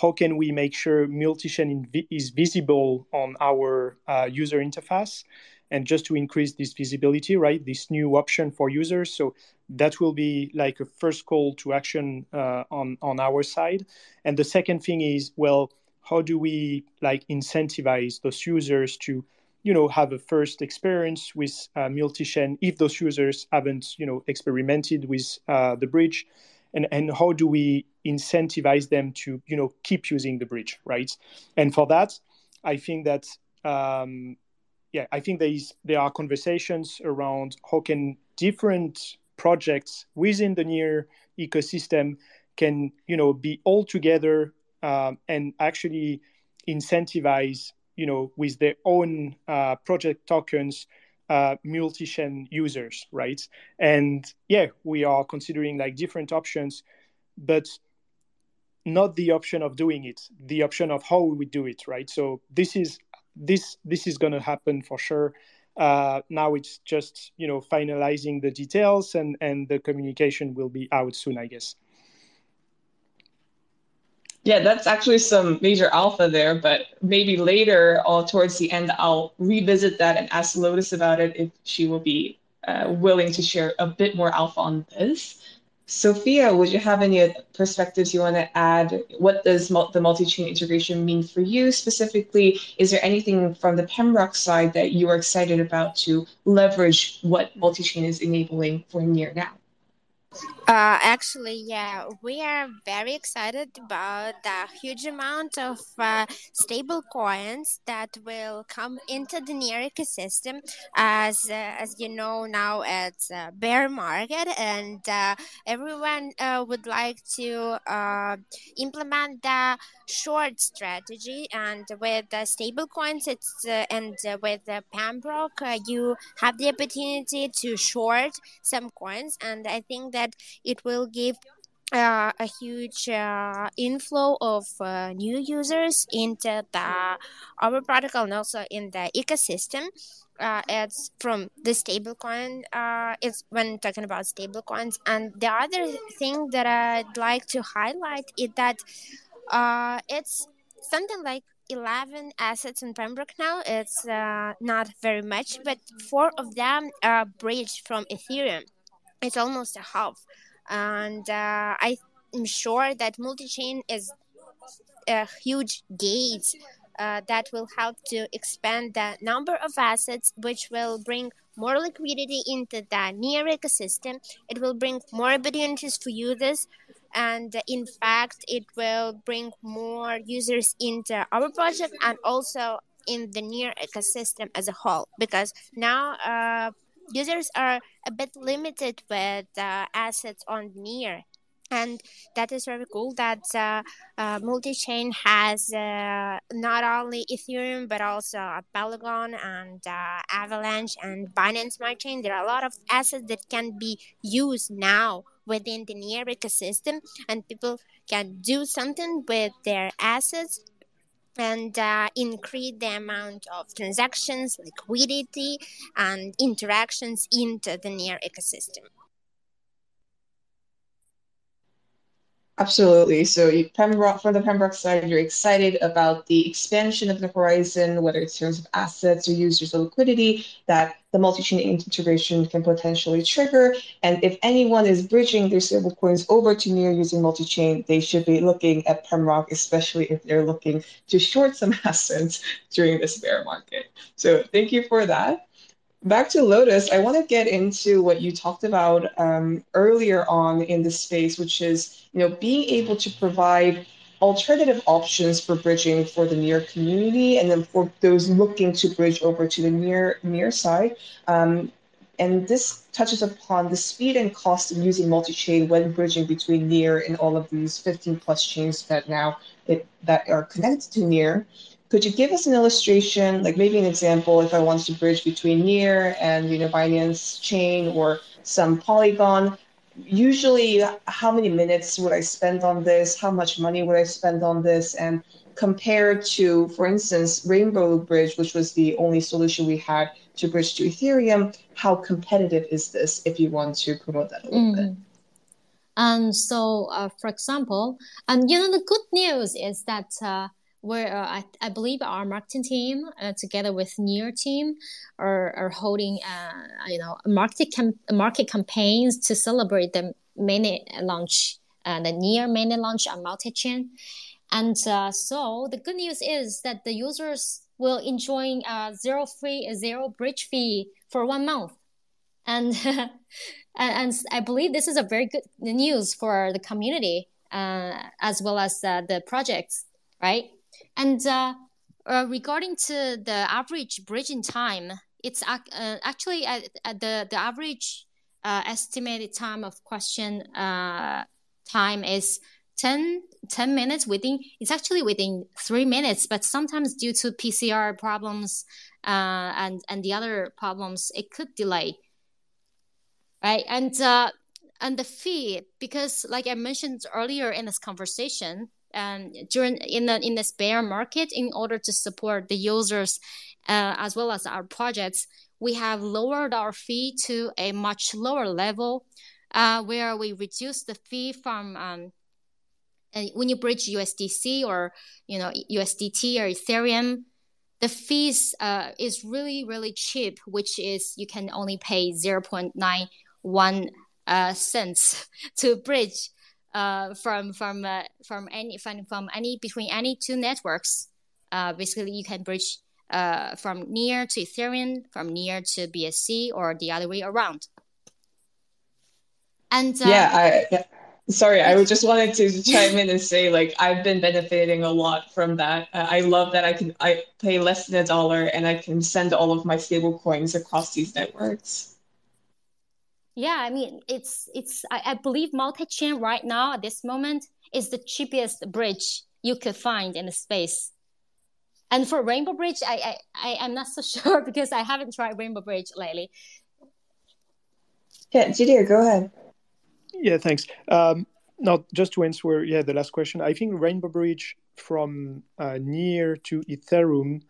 how can we make sure multi-chain is visible on our uh, user interface and just to increase this visibility right this new option for users so that will be like a first call to action uh, on on our side and the second thing is well how do we like incentivize those users to you know have a first experience with uh, multi-chain if those users haven't you know experimented with uh, the bridge? And and how do we incentivize them to you know keep using the bridge right? And for that i think that um, yeah i think there is there are conversations around how can different projects within the near ecosystem can you know be all together um, and actually incentivize you know with their own uh, project tokens uh, multi-chain users, right? And yeah, we are considering like different options, but not the option of doing it, the option of how we do it, right? So this is this this is going to happen for sure. Uh, now it's just you know finalizing the details, and and the communication will be out soon, I guess. Yeah, that's actually some major alpha there, but maybe later or towards the end, I'll revisit that and ask Lotus about it if she will be uh, willing to share a bit more alpha on this. Sophia, would you have any perspectives you want to add? What does the multi-chain integration mean for you specifically? Is there anything from the Pembrock side that you are excited about to leverage what multi-chain is enabling for Near now? Uh, actually, yeah, we are very excited about the huge amount of uh, stable coins that will come into the near ecosystem. As uh, as you know, now it's a bear market, and uh, everyone uh, would like to uh, implement the short strategy. And with the stable coins, it's and with the Pembrock, you have the opportunity to short some coins, and I think that it will give uh, a huge uh, inflow of uh, new users into the our protocol and also in the ecosystem. Uh, it's from the stablecoin. Uh, it's when talking about stablecoins, and the other thing that I'd like to highlight is that uh, it's something like 11 assets in Pembrock now. It's uh, not very much, but four of them are bridged from Ethereum. It's almost a half and uh, I'm sure that multi-chain is a huge gate uh, that will help to expand the number of assets, which will bring more liquidity into the near ecosystem. It will bring more opportunities for users, and in fact, it will bring more users into our project and also in the near ecosystem as a whole. Because now, uh, users are a bit limited with uh, assets on near and that is very cool that uh, uh, multi-chain has uh, not only ethereum but also polygon and uh, avalanche and binance smart chain there are a lot of assets that can be used now within the near ecosystem and people can do something with their assets and uh, increase the amount of transactions, liquidity, and interactions into the near ecosystem. Absolutely. So, Pembrock, from the Pembrock side, you're excited about the expansion of the horizon, whether it's in terms of assets or users or liquidity, that the multi-chain integration can potentially trigger. And if anyone is bridging their stablecoins over to Near using multi-chain, they should be looking at Pembrock, especially if they're looking to short some assets during this bear market. So, thank you for that back to Lotus, I want to get into what you talked about um, earlier on in the space, which is you know being able to provide alternative options for bridging for the near community, and then for those looking to bridge over to the near near side. Um, and this touches upon the speed and cost of using multi-chain when bridging between near and all of these 15 plus chains that now it, that are connected to near could you give us an illustration, like maybe an example, if I wanted to bridge between Near and you know Binance Chain or some Polygon? Usually, how many minutes would I spend on this? How much money would I spend on this? And compared to, for instance, Rainbow Bridge, which was the only solution we had to bridge to Ethereum, how competitive is this? If you want to promote that a little mm. bit. And so, uh, for example, and you know, the good news is that uh, where uh, I, I believe our marketing team uh, together with Near team are, are holding uh, you know market market campaigns to celebrate the mainnet launch uh, the Near mainnet launch on multi-chain. And uh, so the good news is that the users will enjoy uh, zero free zero bridge fee for one month. And and, and I believe this is a very good news for the community uh, as well as uh, the projects right and uh, uh, regarding to the average bridging time, it's uh, actually at, at, the the average uh, estimated time of question uh, time is 10, 10 minutes within it's actually within three minutes but sometimes due to pcr problems uh, and and the other problems it could delay. Right? And uh, and the fee because like i mentioned earlier in this conversation um, during in the in this bear market in order to support the users uh, as well as our projects, we have lowered our fee to a much lower level, uh, where we reduce the fee from um, when you bridge USDC or you know USDT or Ethereum, the fees uh, is really really cheap, which is you can only pay zero point nine one uh, cents to bridge uh, from from uh, from any from, from any between any two networks. Uh, basically, you can bridge uh, from near to Ethereum, from near to BSC, or the other way around. And yeah, I Sorry, I just wanted to chime in and say, like, I've been benefiting a lot from that. Uh, I love that I can I pay less than a dollar and I can send all of my stable coins across these networks. Yeah, I mean, it's it's I, I believe multi-chain right now at this moment is the cheapest bridge you could find in the space. And for Rainbow Bridge, I I, I am not so sure because I haven't tried Rainbow Bridge lately. Yeah, Didier, go ahead. Yeah, thanks. Um, now, just to answer, yeah, the last question. I think Rainbow Bridge from uh, near to Ethereum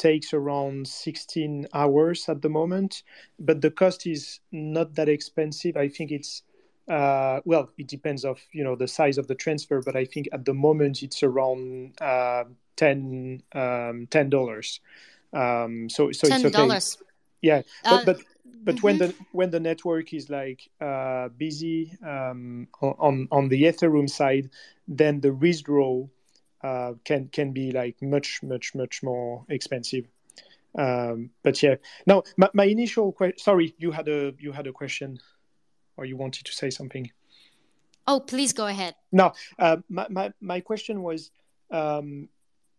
takes around 16 hours at the moment, but the cost is not that expensive. I think it's uh, well, it depends of you know the size of the transfer, but I think at the moment it's around uh, 10 um, dollars. Um, so so $10. it's okay. Yeah, but, uh, but but mm-hmm. when the when the network is like uh, busy um, on on the Ethereum side, then the withdrawal uh, can can be like much much much more expensive. Um, but yeah, now my, my initial question. Sorry, you had a you had a question, or you wanted to say something. Oh, please go ahead. No, uh, my, my my question was. Um,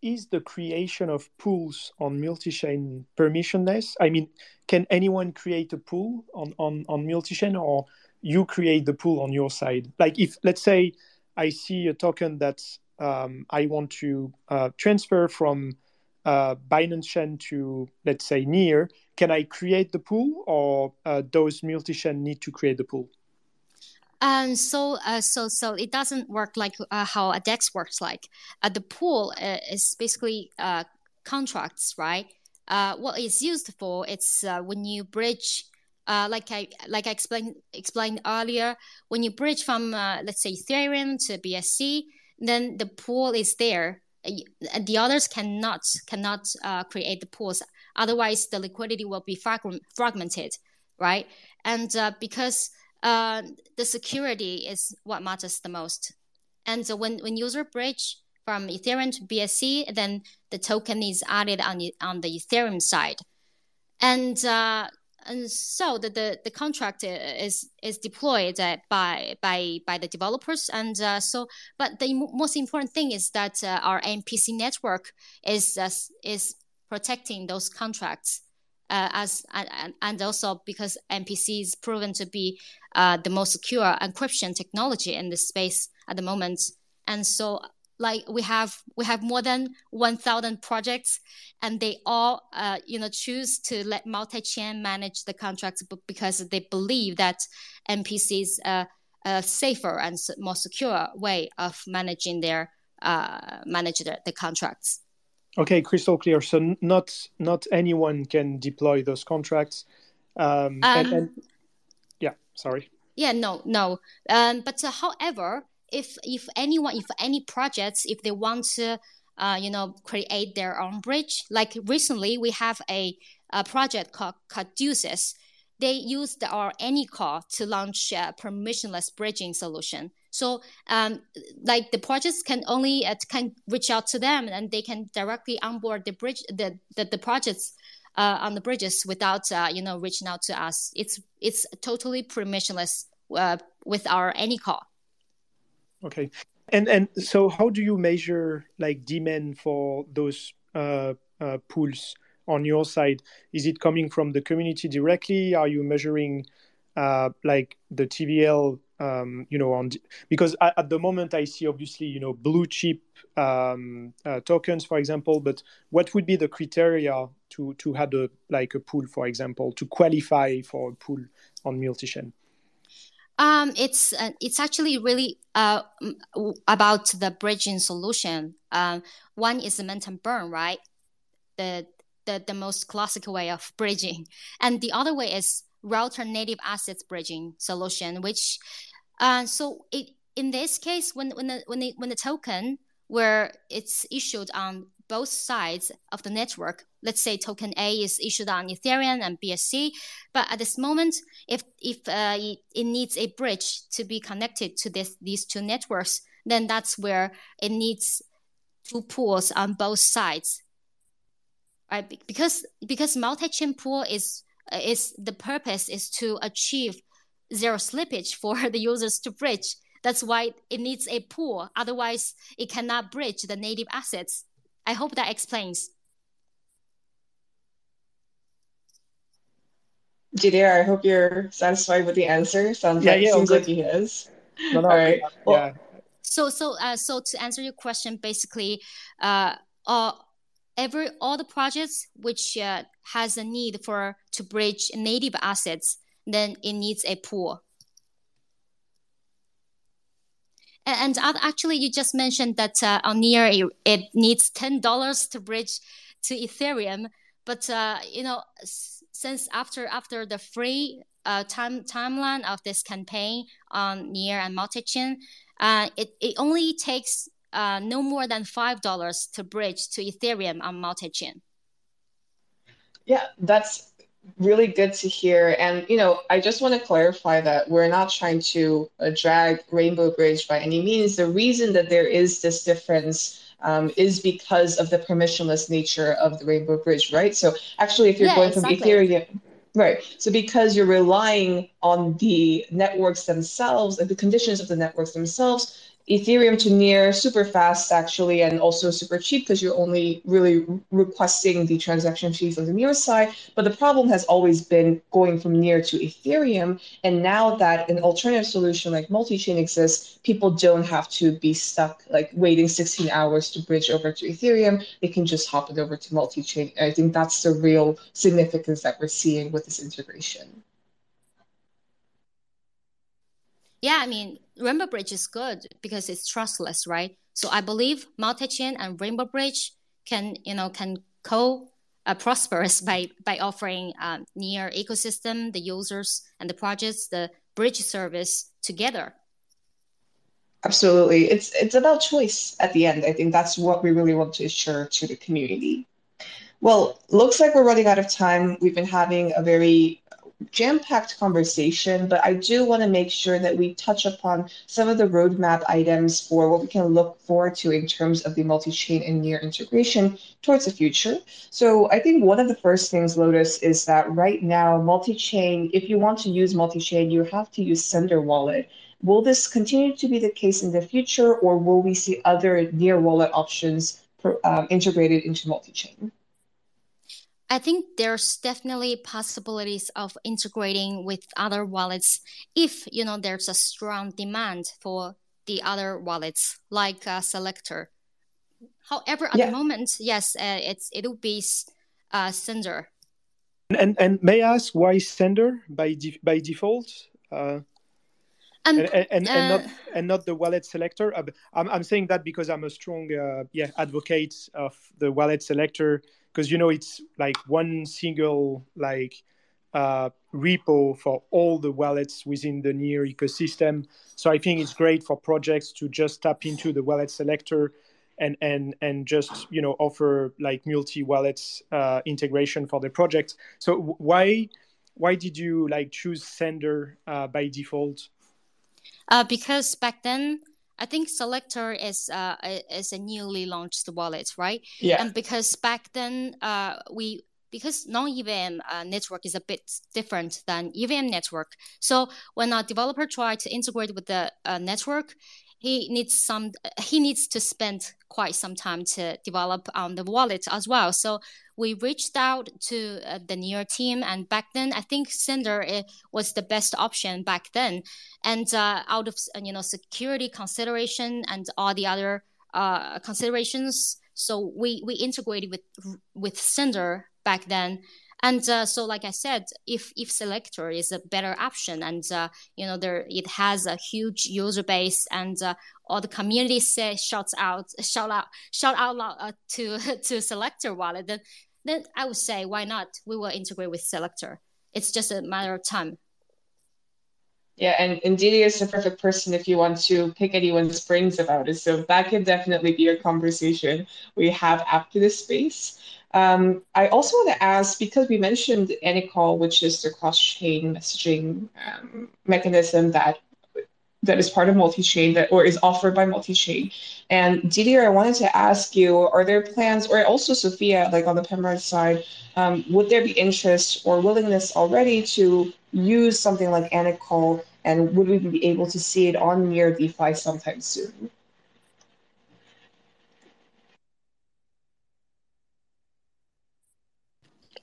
is the creation of pools on multi-chain permissionless? I mean, can anyone create a pool on, on, on multi-chain or you create the pool on your side? Like if, let's say, I see a token that um, I want to uh, transfer from uh, Binance Chain to, let's say, Near, can I create the pool or uh, those multi-chain need to create the pool? And so, uh, so, so it doesn't work like uh, how a DEX works. Like uh, the pool uh, is basically uh, contracts, right? Uh, what it's used for, it's when you bridge, like I like I explained explained earlier, when you bridge from let's say Ethereum to BSC, then the pool is there. The others cannot cannot create the pools. Otherwise, the liquidity will be fragmented, right? And because uh, the security is what matters the most. And so when, when user bridge from Ethereum to BSC, then the token is added on on the Ethereum side. And, uh, and so the, the, the contract is is deployed by by by the developers and uh, so but the most important thing is that uh, our MPC network is uh, is protecting those contracts uh, as and, and also because MPC is proven to be uh, the most secure encryption technology in this space at the moment. And so like we have we have more than 1000 projects and they all uh, you know choose to let multi-chain manage the contracts because they believe that mpc is a, a safer and more secure way of managing their uh, manage the, the contracts Okay, crystal clear. So not not anyone can deploy those contracts. Um, um and, and, yeah, sorry. Yeah, no, no. Um, but uh, however, if if anyone, if any projects, if they want to, uh, you know, create their own bridge, like recently we have a, a project called Caduceus. They used our AnyCall to launch a permissionless bridging solution. So, um, like the projects can only uh, can reach out to them, and they can directly onboard the bridge the the, the projects uh, on the bridges without uh, you know reaching out to us. It's it's totally permissionless uh, with our AnyCall. Okay, and and so how do you measure like demand for those uh, uh, pools on your side? Is it coming from the community directly? Are you measuring like the TVL um, you know, on because at, at, the moment I see obviously you know blue chip um, uh, tokens, for example. But what would be the criteria to to have a like a pool, for example, to qualify for a pool on multi-chain? Um, it's uh, it's actually really uh, about the bridging solution. Um, one is the mint and burn, right? The the, the most classical way of bridging. And the other way is router native assets bridging solution, which uh, so it, in this case, when when the when the when the token where it's issued on both sides of the network, let's say token A is issued on Ethereum and BSC, but at this moment, if if uh, it, it needs a bridge to be connected to this these two networks, then that's where it needs two pools on both sides right? Because because multi-chain pool is is the purpose is to achieve zero slippage for the users to bridge. That's why it needs a pool. Otherwise, it cannot bridge the native assets. I hope that explains. Didier, I hope you're satisfied with the answer. Sounds Yeah, like yeah, all seems like good. he is. No, no, All right. Well, yeah. So so uh, so to answer your question, basically, uh, uh, every all the projects which uh, has a need for to bridge native assets, then it needs a pool. And, actually, you just mentioned that uh, on Near it, it needs ten dollars to bridge to Ethereum, but uh, you know since after after the free uh, time timeline of this campaign on Near and multi-chain, uh, it it only takes uh, no more than five dollars to bridge to Ethereum on multi-chain. Yeah, that's really good to hear. And, you know, I just want to clarify that we're not trying to uh, drag Rainbow Bridge by any means. The reason that there is this difference um, is because of the permissionless nature of the Rainbow Bridge, right? So actually, if you're Yeah, going from exactly. Ethereum, right? So because you're relying on the networks themselves and the conditions of the networks themselves, Ethereum to near super fast actually, and also super cheap because you're only really requesting the transaction fees on the near side. But the problem has always been going from near to Ethereum. And now that an alternative solution like multi-chain exists, people don't have to be stuck like waiting 16 hours to bridge over to Ethereum. They can just hop it over to multi-chain. I think that's the real significance that we're seeing with this integration. Yeah, I mean, Rainbow Bridge is good because it's trustless, right? So I believe multi-chain and Rainbow Bridge can, you know, can co uh, prosperous by by offering um, near ecosystem, the users and the projects, the bridge service together. Absolutely. It's it's about choice at the end. I think that's what we really want to assure to the community. Well, looks like we're running out of time. We've been having a very jam-packed conversation, but I do want to make sure that we touch upon some of the roadmap items for what we can look forward to in terms of the multi-chain and near integration towards the future. So I think one of the first things, Lotus, is that right now, multi-chain, if you want to use multi-chain, you have to use Sender Wallet. Will this continue to be the case in the future, or will we see other near wallet options per, um, integrated into multi-chain? I think there's definitely possibilities of integrating with other wallets if you know there's a strong demand for the other wallets like uh, Selector. However, at Yeah. the moment, yes, uh, it's it will be uh, Sender. And and may I ask why sender by de- by default? Uh, And, and and, and, and not uh, and not the wallet selector. Uh, I'm I'm saying that because I'm a strong uh, yeah advocate of the wallet selector because you know it's like one single like uh, repo for all the wallets within the near ecosystem. So I think it's great for projects to just tap into the wallet selector and and and just you know offer like multi wallets uh, integration for the project. So why why did you like choose Sender uh, by default? uh, because back then I think Selector is uh, is a newly launched wallet, right? Yeah. And because back then uh, we because non-EVM uh, network is a bit different than EVM network. So when a developer tries to integrate with the uh, network, he needs some he needs to spend quite some time to develop on the wallet as well. So we reached out to uh, the near team, and back then I think Sender uh, was the best option back then. And uh, out of you know security consideration and all the other uh, considerations, so we we integrated with with Sender back then. And uh, so, like I said, if if Selector is a better option, and uh, you know there it has a huge user base, and uh, all the community say shouts out, shout out, shout out uh, to to Selector wallet, then then I would say why not? We will integrate with Selector. It's just a matter of time. Yeah, and, and Didier is the perfect person if you want to pick anyone's brains about it. So that could definitely be a conversation we have after this space. Um, I also want to ask because we mentioned Anycall, which is the cross-chain messaging um, mechanism that that is part of multi-chain that or is offered by multi-chain. And Didier, I wanted to ask you, are there plans, or also Sophia, like on the Pembrock side, um, would there be interest or willingness already to use something like Anycall, and would we be able to see it on near DeFi sometime soon?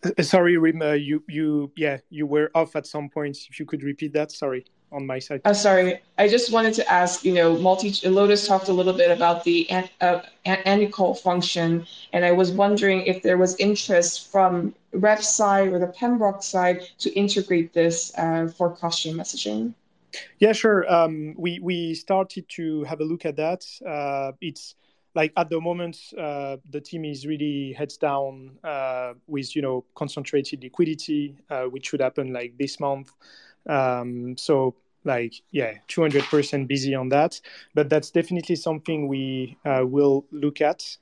Uh, sorry, Rim, uh, you you yeah you were off at some points. If you could repeat that, sorry, on my side. Uh, sorry, I just wanted to ask. You know, multi Lotus talked a little bit about the uh, Anycall function, and I was wondering if there was interest from Ref side or the Pembrock side to integrate this uh, for cross-chain messaging. Yeah, sure. Um, we we started to have a look at that. Uh, it's like at the moment uh, the team is really heads down uh, with you know concentrated liquidity uh, which should happen like this month um, so like yeah 200% busy on that but that's definitely something we uh, will look at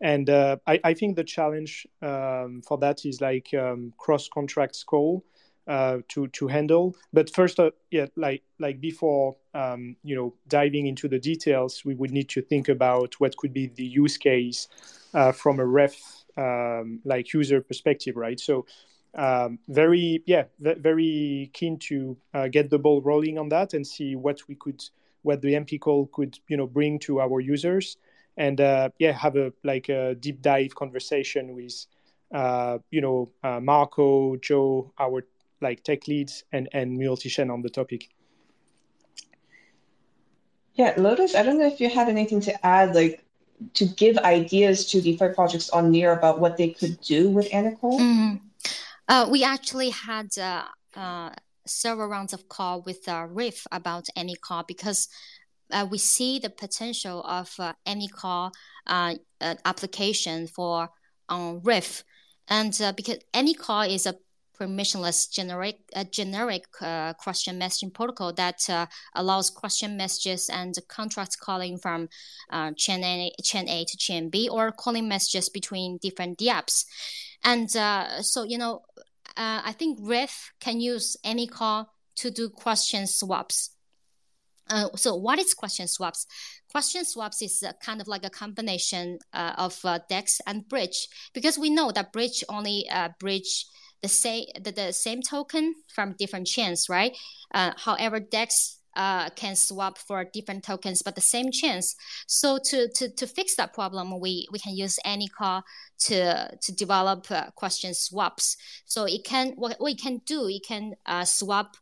and uh, I, I, think the challenge um, for that is like um, cross contract call uh, to to handle. But first, uh, yeah, like like before, um, you know, diving into the details, we would need to think about what could be the use case uh, from a ref um, like user perspective, right? So. Um, very yeah very keen to uh, get the ball rolling on that and see what we could what the Anycall could you know bring to our users and uh, yeah have a like a deep dive conversation with uh, you know uh, marco joe our like tech leads and and multi-chain on the topic. Yeah, Lotus, I don't know if you have anything to add, like to give ideas to DeFi projects on Near about what they could do with Anycall. Mm-hmm. Uh, we actually had uh, uh, several rounds of call with uh, Ref about any Anycall because uh, we see the potential of uh, Anycall uh, uh, application for um, Ref. And because Anycall is a permissionless generic generic cross-chain messaging protocol that allows cross-chain messages and contract calling from chain A, chain A to chain B or calling messages between different dApps. And uh, so, you know, uh, I think Ref can use Anycall to do cross-chain swaps. Uh, so what is cross-chain swaps? Cross-chain swaps is kind of like a combination uh, of uh, DEX and bridge because we know that bridge only bridge the same the, the same token from different chains, right? Uh, however, DEX uh, can swap for different tokens, but the same chains. So to, to, to fix that problem, we, we can use Anycall to to develop uh, cross-chain swaps. So it can what, it can do, it can uh, swap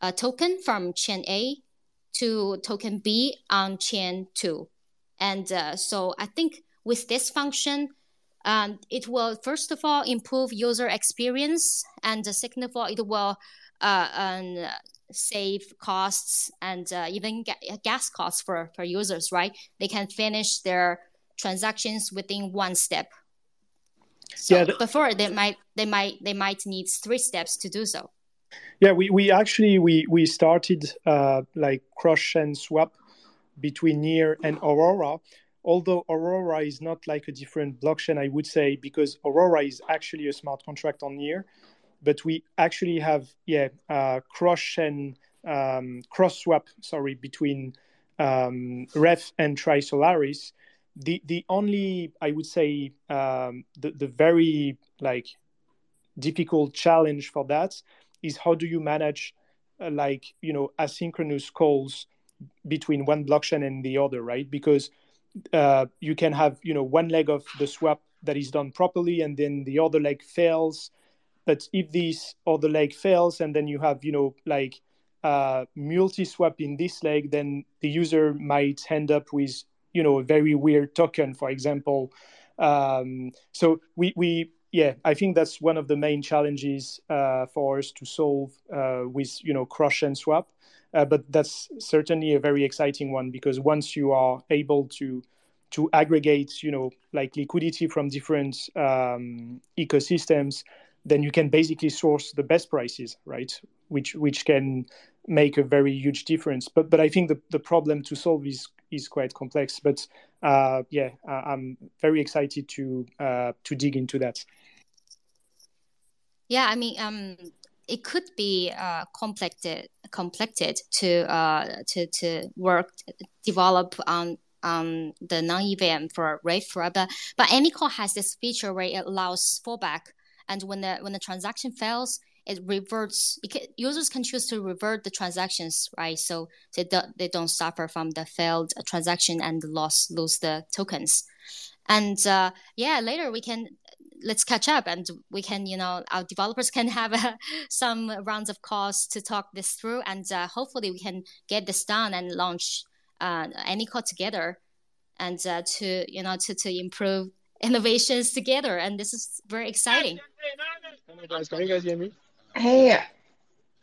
a token from chain A to token B on chain two, and uh, so I think with this function, um, it will first of all improve user experience, and second of all, it will uh, um, save costs and uh, even gas costs for, for users. Right? They can finish their transactions within one step. So yeah, before they might they might they might need three steps to do so. Yeah, we, we actually we we started uh, like cross chain swap between Near and Aurora although Aurora is not like a different blockchain, I would say, because Aurora is actually a smart contract on Near, but we actually have yeah uh, cross chain um, cross swap sorry between um, Ref and Trisolaris. The the only I would say um, the the very like difficult challenge for that is how do you manage uh, like you know asynchronous calls between one blockchain and the other, right? Because uh, you can have you know one leg of the swap that is done properly and then the other leg fails but if this other leg fails and then you have you know like uh, multi swap in this leg then the user might end up with you know a very weird token for example um, so we we yeah i think that's one of the main challenges uh, for us to solve uh, with you know cross and swap uh, but that's certainly a very exciting one because once you are able to to aggregate, you know, like liquidity from different um, ecosystems, then you can basically source the best prices, right? Which which can make a very huge difference. But but I think the, the problem to solve is is quite complex. But uh, yeah, I'm very excited to uh, to dig into that. Yeah, I mean, um, it could be uh, complected to uh, to to work develop on um, the non-EVM for RAID for but but Anycall has this feature where it allows fallback, and when the when the transaction fails, it reverts. It can, users can choose to revert the transactions, right? So they don't, they don't suffer from the failed transaction and loss lose the tokens. And uh, yeah, later we can let's catch up and we can you know our developers can have uh, some rounds of calls to talk this through and uh, hopefully we can get this done and launch uh, Anycall together and uh, to you know to, to improve innovations together and this is very exciting can you guys hear me hey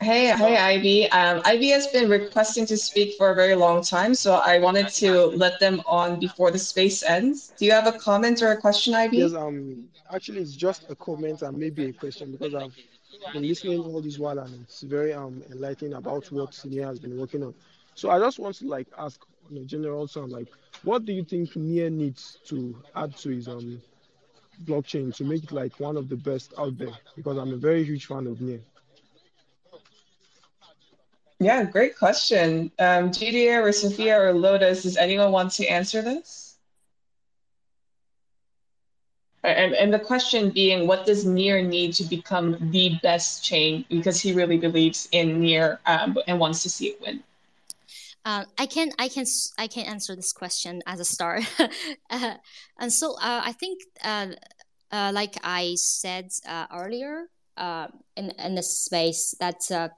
Hey, hey, Ivy. Um, Ivy has been requesting to speak for a very long time, so I wanted to let them on before the space ends. Do you have a comment or a question, Ivy? Yes, um, actually, it's just a comment and maybe a question because I've been listening all this while and it's very um enlightening about what Near has been working on. So I just want to like ask on a general sound, like, what do you think Near needs to add to his um blockchain to make it like one of the best out there? Because I'm a very huge fan of Near. Yeah, great question. Um, Didier or Sophia or Lotus, does anyone want to answer this? And, and the question being, what does Near need to become the best chain? Because he really believes in Near um, and wants to see it win. Uh, I can I can I can answer this question as a start, uh, and so uh, I think uh, uh, like I said uh, earlier in in the space that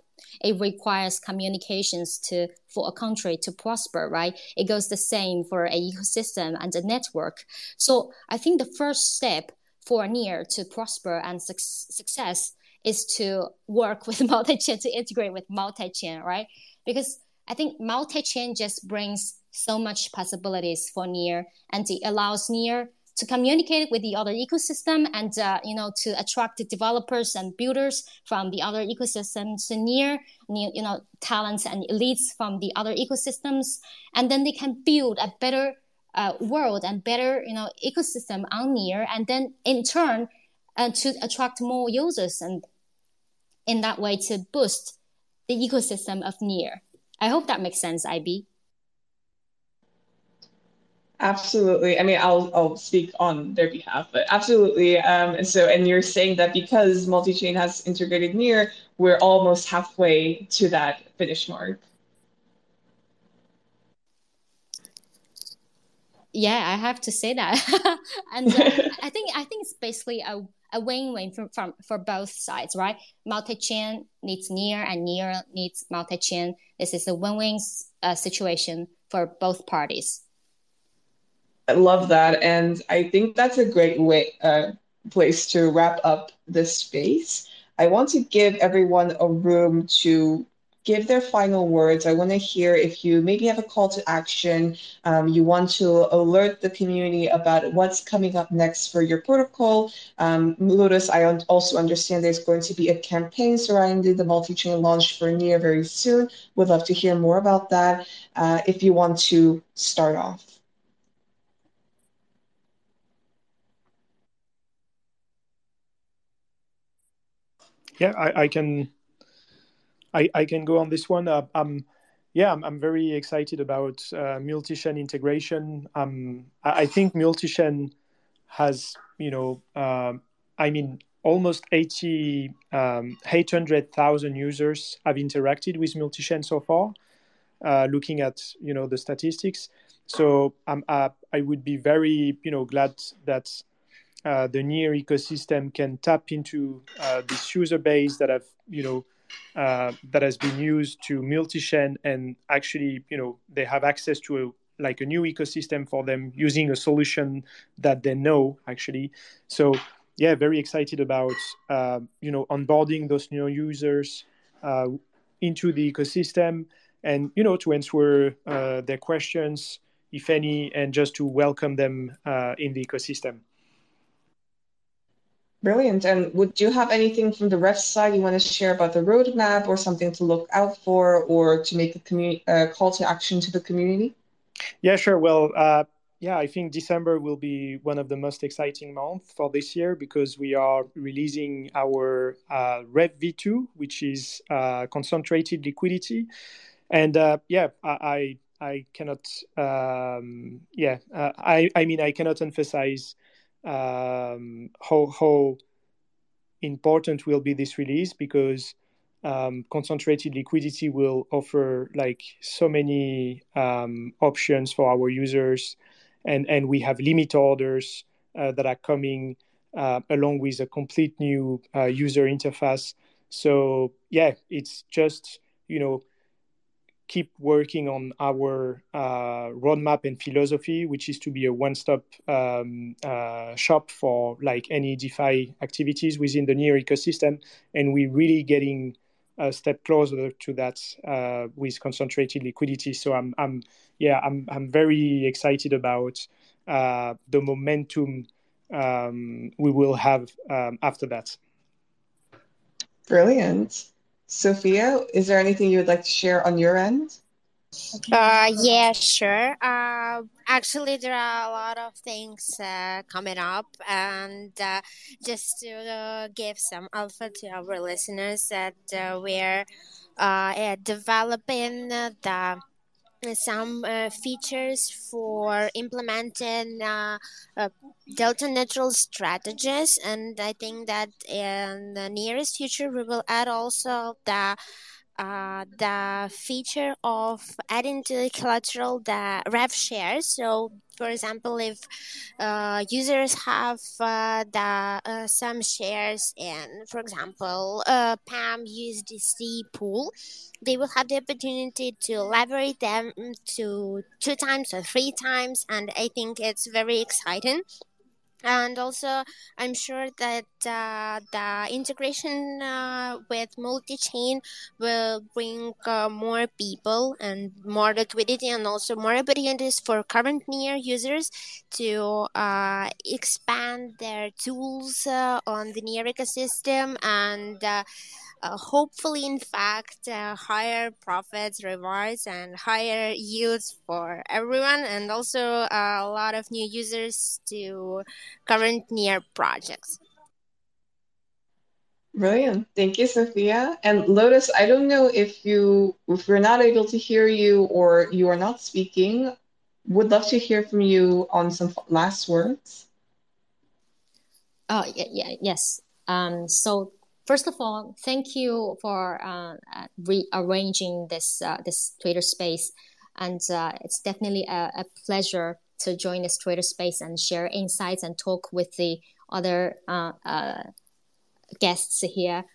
it requires communications to for a country to prosper right? It goes the same for an ecosystem and a network. So i think the first step for near to prosper and su- success is to work with multi-chain to integrate with multi-chain right? Because i think multi-chain just brings so much possibilities for near and it allows near to communicate with the other ecosystem and uh, you know to attract the developers and builders from the other ecosystems near you know talents and elites from the other ecosystems. And then they can build a better uh, world and better you know ecosystem on near and then in turn uh, to attract more users and in that way to boost the ecosystem of near i hope that makes sense Ivy Absolutely. I mean, I'll I'll speak on their behalf, but absolutely. Um, and so, and you're saying that because multi-chain has integrated near, we're almost halfway to that finish mark. Yeah, I have to say that, and uh, I think I think it's basically a, a win-win from, from for both sides, right? Multi-chain needs near, and near needs multi-chain. This is a win-win uh, situation for both parties. I love that. And I think that's a great way, uh, place to wrap up this space. I want to give everyone a room to give their final words. I want to hear if you maybe have a call to action. Um, you want to alert the community about what's coming up next for your protocol. Um, Lotus, I also understand there's going to be a campaign surrounding the multi-chain launch for Near very soon. Would love to hear more about that. Uh, if you want to start off. yeah, I, I can I, I can go on this one. Uh, I'm yeah, I'm, I'm very excited about uh, multi-chain integration. Um, I, I think multi-chain has you know uh, I mean almost 80 um, 800,000 users have interacted with multi-chain so far. Uh, looking at you know the statistics, so um, uh, I would be very you know glad that uh, the near ecosystem can tap into uh, this user base that have you know uh, that has been used to multi-chain and actually you know they have access to a like a new ecosystem for them using a solution that they know actually so yeah very excited about uh, you know onboarding those new users uh, into the ecosystem and you know to answer uh, their questions if any, and just to welcome them uh, in the ecosystem. Brilliant. And would you have anything from the ref side you want to share about the roadmap or something to look out for or to make a community uh, call to action to the community? Yeah, sure. Well, uh, yeah, I think December will be one of the most exciting months for this year because we are releasing our uh, Ref V2, which is uh, concentrated liquidity. And uh, yeah, I, I cannot, um, yeah, uh, I, I mean, I cannot emphasize um, how, how important will be this release because um, concentrated liquidity will offer like so many um, options for our users and and we have limit orders uh, that are coming uh, along with a complete new uh, user interface. So yeah it's just you know keep working on our uh, roadmap and philosophy, which is to be a one-stop um, uh, shop for like any DeFi activities within the Near ecosystem, and we're really getting a step closer to that uh, with concentrated liquidity. So I'm, I'm, yeah, I'm, I'm very excited about uh, the momentum um, we will have um, after that. Brilliant. Sophia, is there anything you would like to share on your end? Uh, yeah, sure. Uh, actually, there are a lot of things uh, coming up, and uh, just to uh, give some alpha to our listeners, that uh, we're uh, developing the some uh, features for implementing uh, uh, delta neutral strategies and i think that in the nearest future we will add also the uh, the feature of adding to the collateral the Ref shares. So, for example, if uh, users have uh, the uh, some shares in, for example, a PEM USDC pool, they will have the opportunity to leverage them to two times or three times, and I think it's very exciting and also i'm sure that uh, the integration uh, with multi-chain will bring uh, more people and more liquidity and also more opportunities for current near users to uh, expand their tools uh, on the near ecosystem and uh, hopefully, in fact, uh, higher profits, rewards, and higher yields for everyone, and also uh, a lot of new users to current near projects. Brilliant. Thank you, Sophia. And Lotus, I don't know if you if we're not able to hear you or you are not speaking, would love to hear from you on some last words. Oh yeah, yeah yes. Um, so First of all, thank you for uh, rearranging this uh, this Twitter space, and uh, it's definitely a, a, pleasure to join this Twitter space and share insights and talk with the other uh, uh, guests here.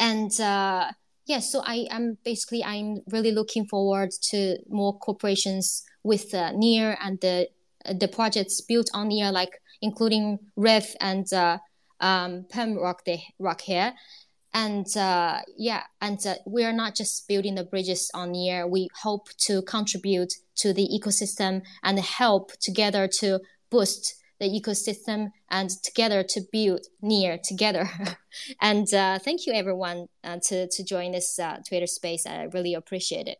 And uh, yeah, so I am basically I'm really looking forward to more cooperations with Near and the the projects built on Near, like including Ref and um, Pembrock, the Rock here. And uh, yeah, and uh, we are not just building the bridges on Near. We hope to contribute to the ecosystem and help together to boost the ecosystem and together to build near together. and uh, thank you everyone uh, to to join this uh, Twitter space. I really appreciate it.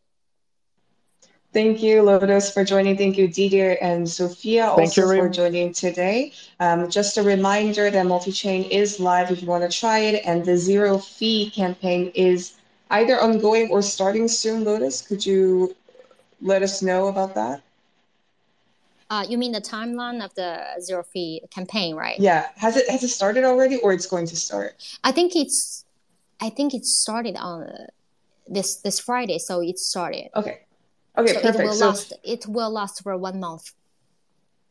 Thank you, Lotus, for joining. Thank you, Didier and Sophia, also you, for joining today. Um, just a reminder that multi-chain is live if you want to try it, and the zero fee campaign is either ongoing or starting soon. Lotus, could you let us know about that? Uh, you mean the timeline of the zero fee campaign, right? Yeah. Has it has it started already, or it's going to start? I think it's, I think it started on this this Friday, so it started. Okay. Okay, so perfect. It will so, last. It will last for one month.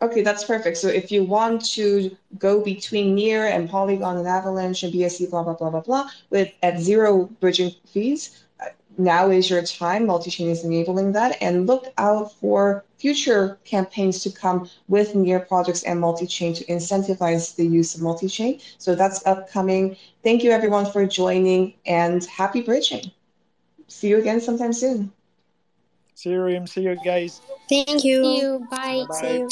Okay, that's perfect. So if you want to go between Near and Polygon and Avalanche and BSC, blah blah blah blah blah, with at zero bridging fees, uh, now is your time. Multi-chain is enabling that, and look out for future campaigns to come with Near projects and multi-chain to incentivize the use of multi-chain. So that's upcoming. Thank you everyone for joining, and happy bridging. See you again sometime soon. See you, Rim. See you, guys. Thank you. See you. Bye. Bye-bye. See you.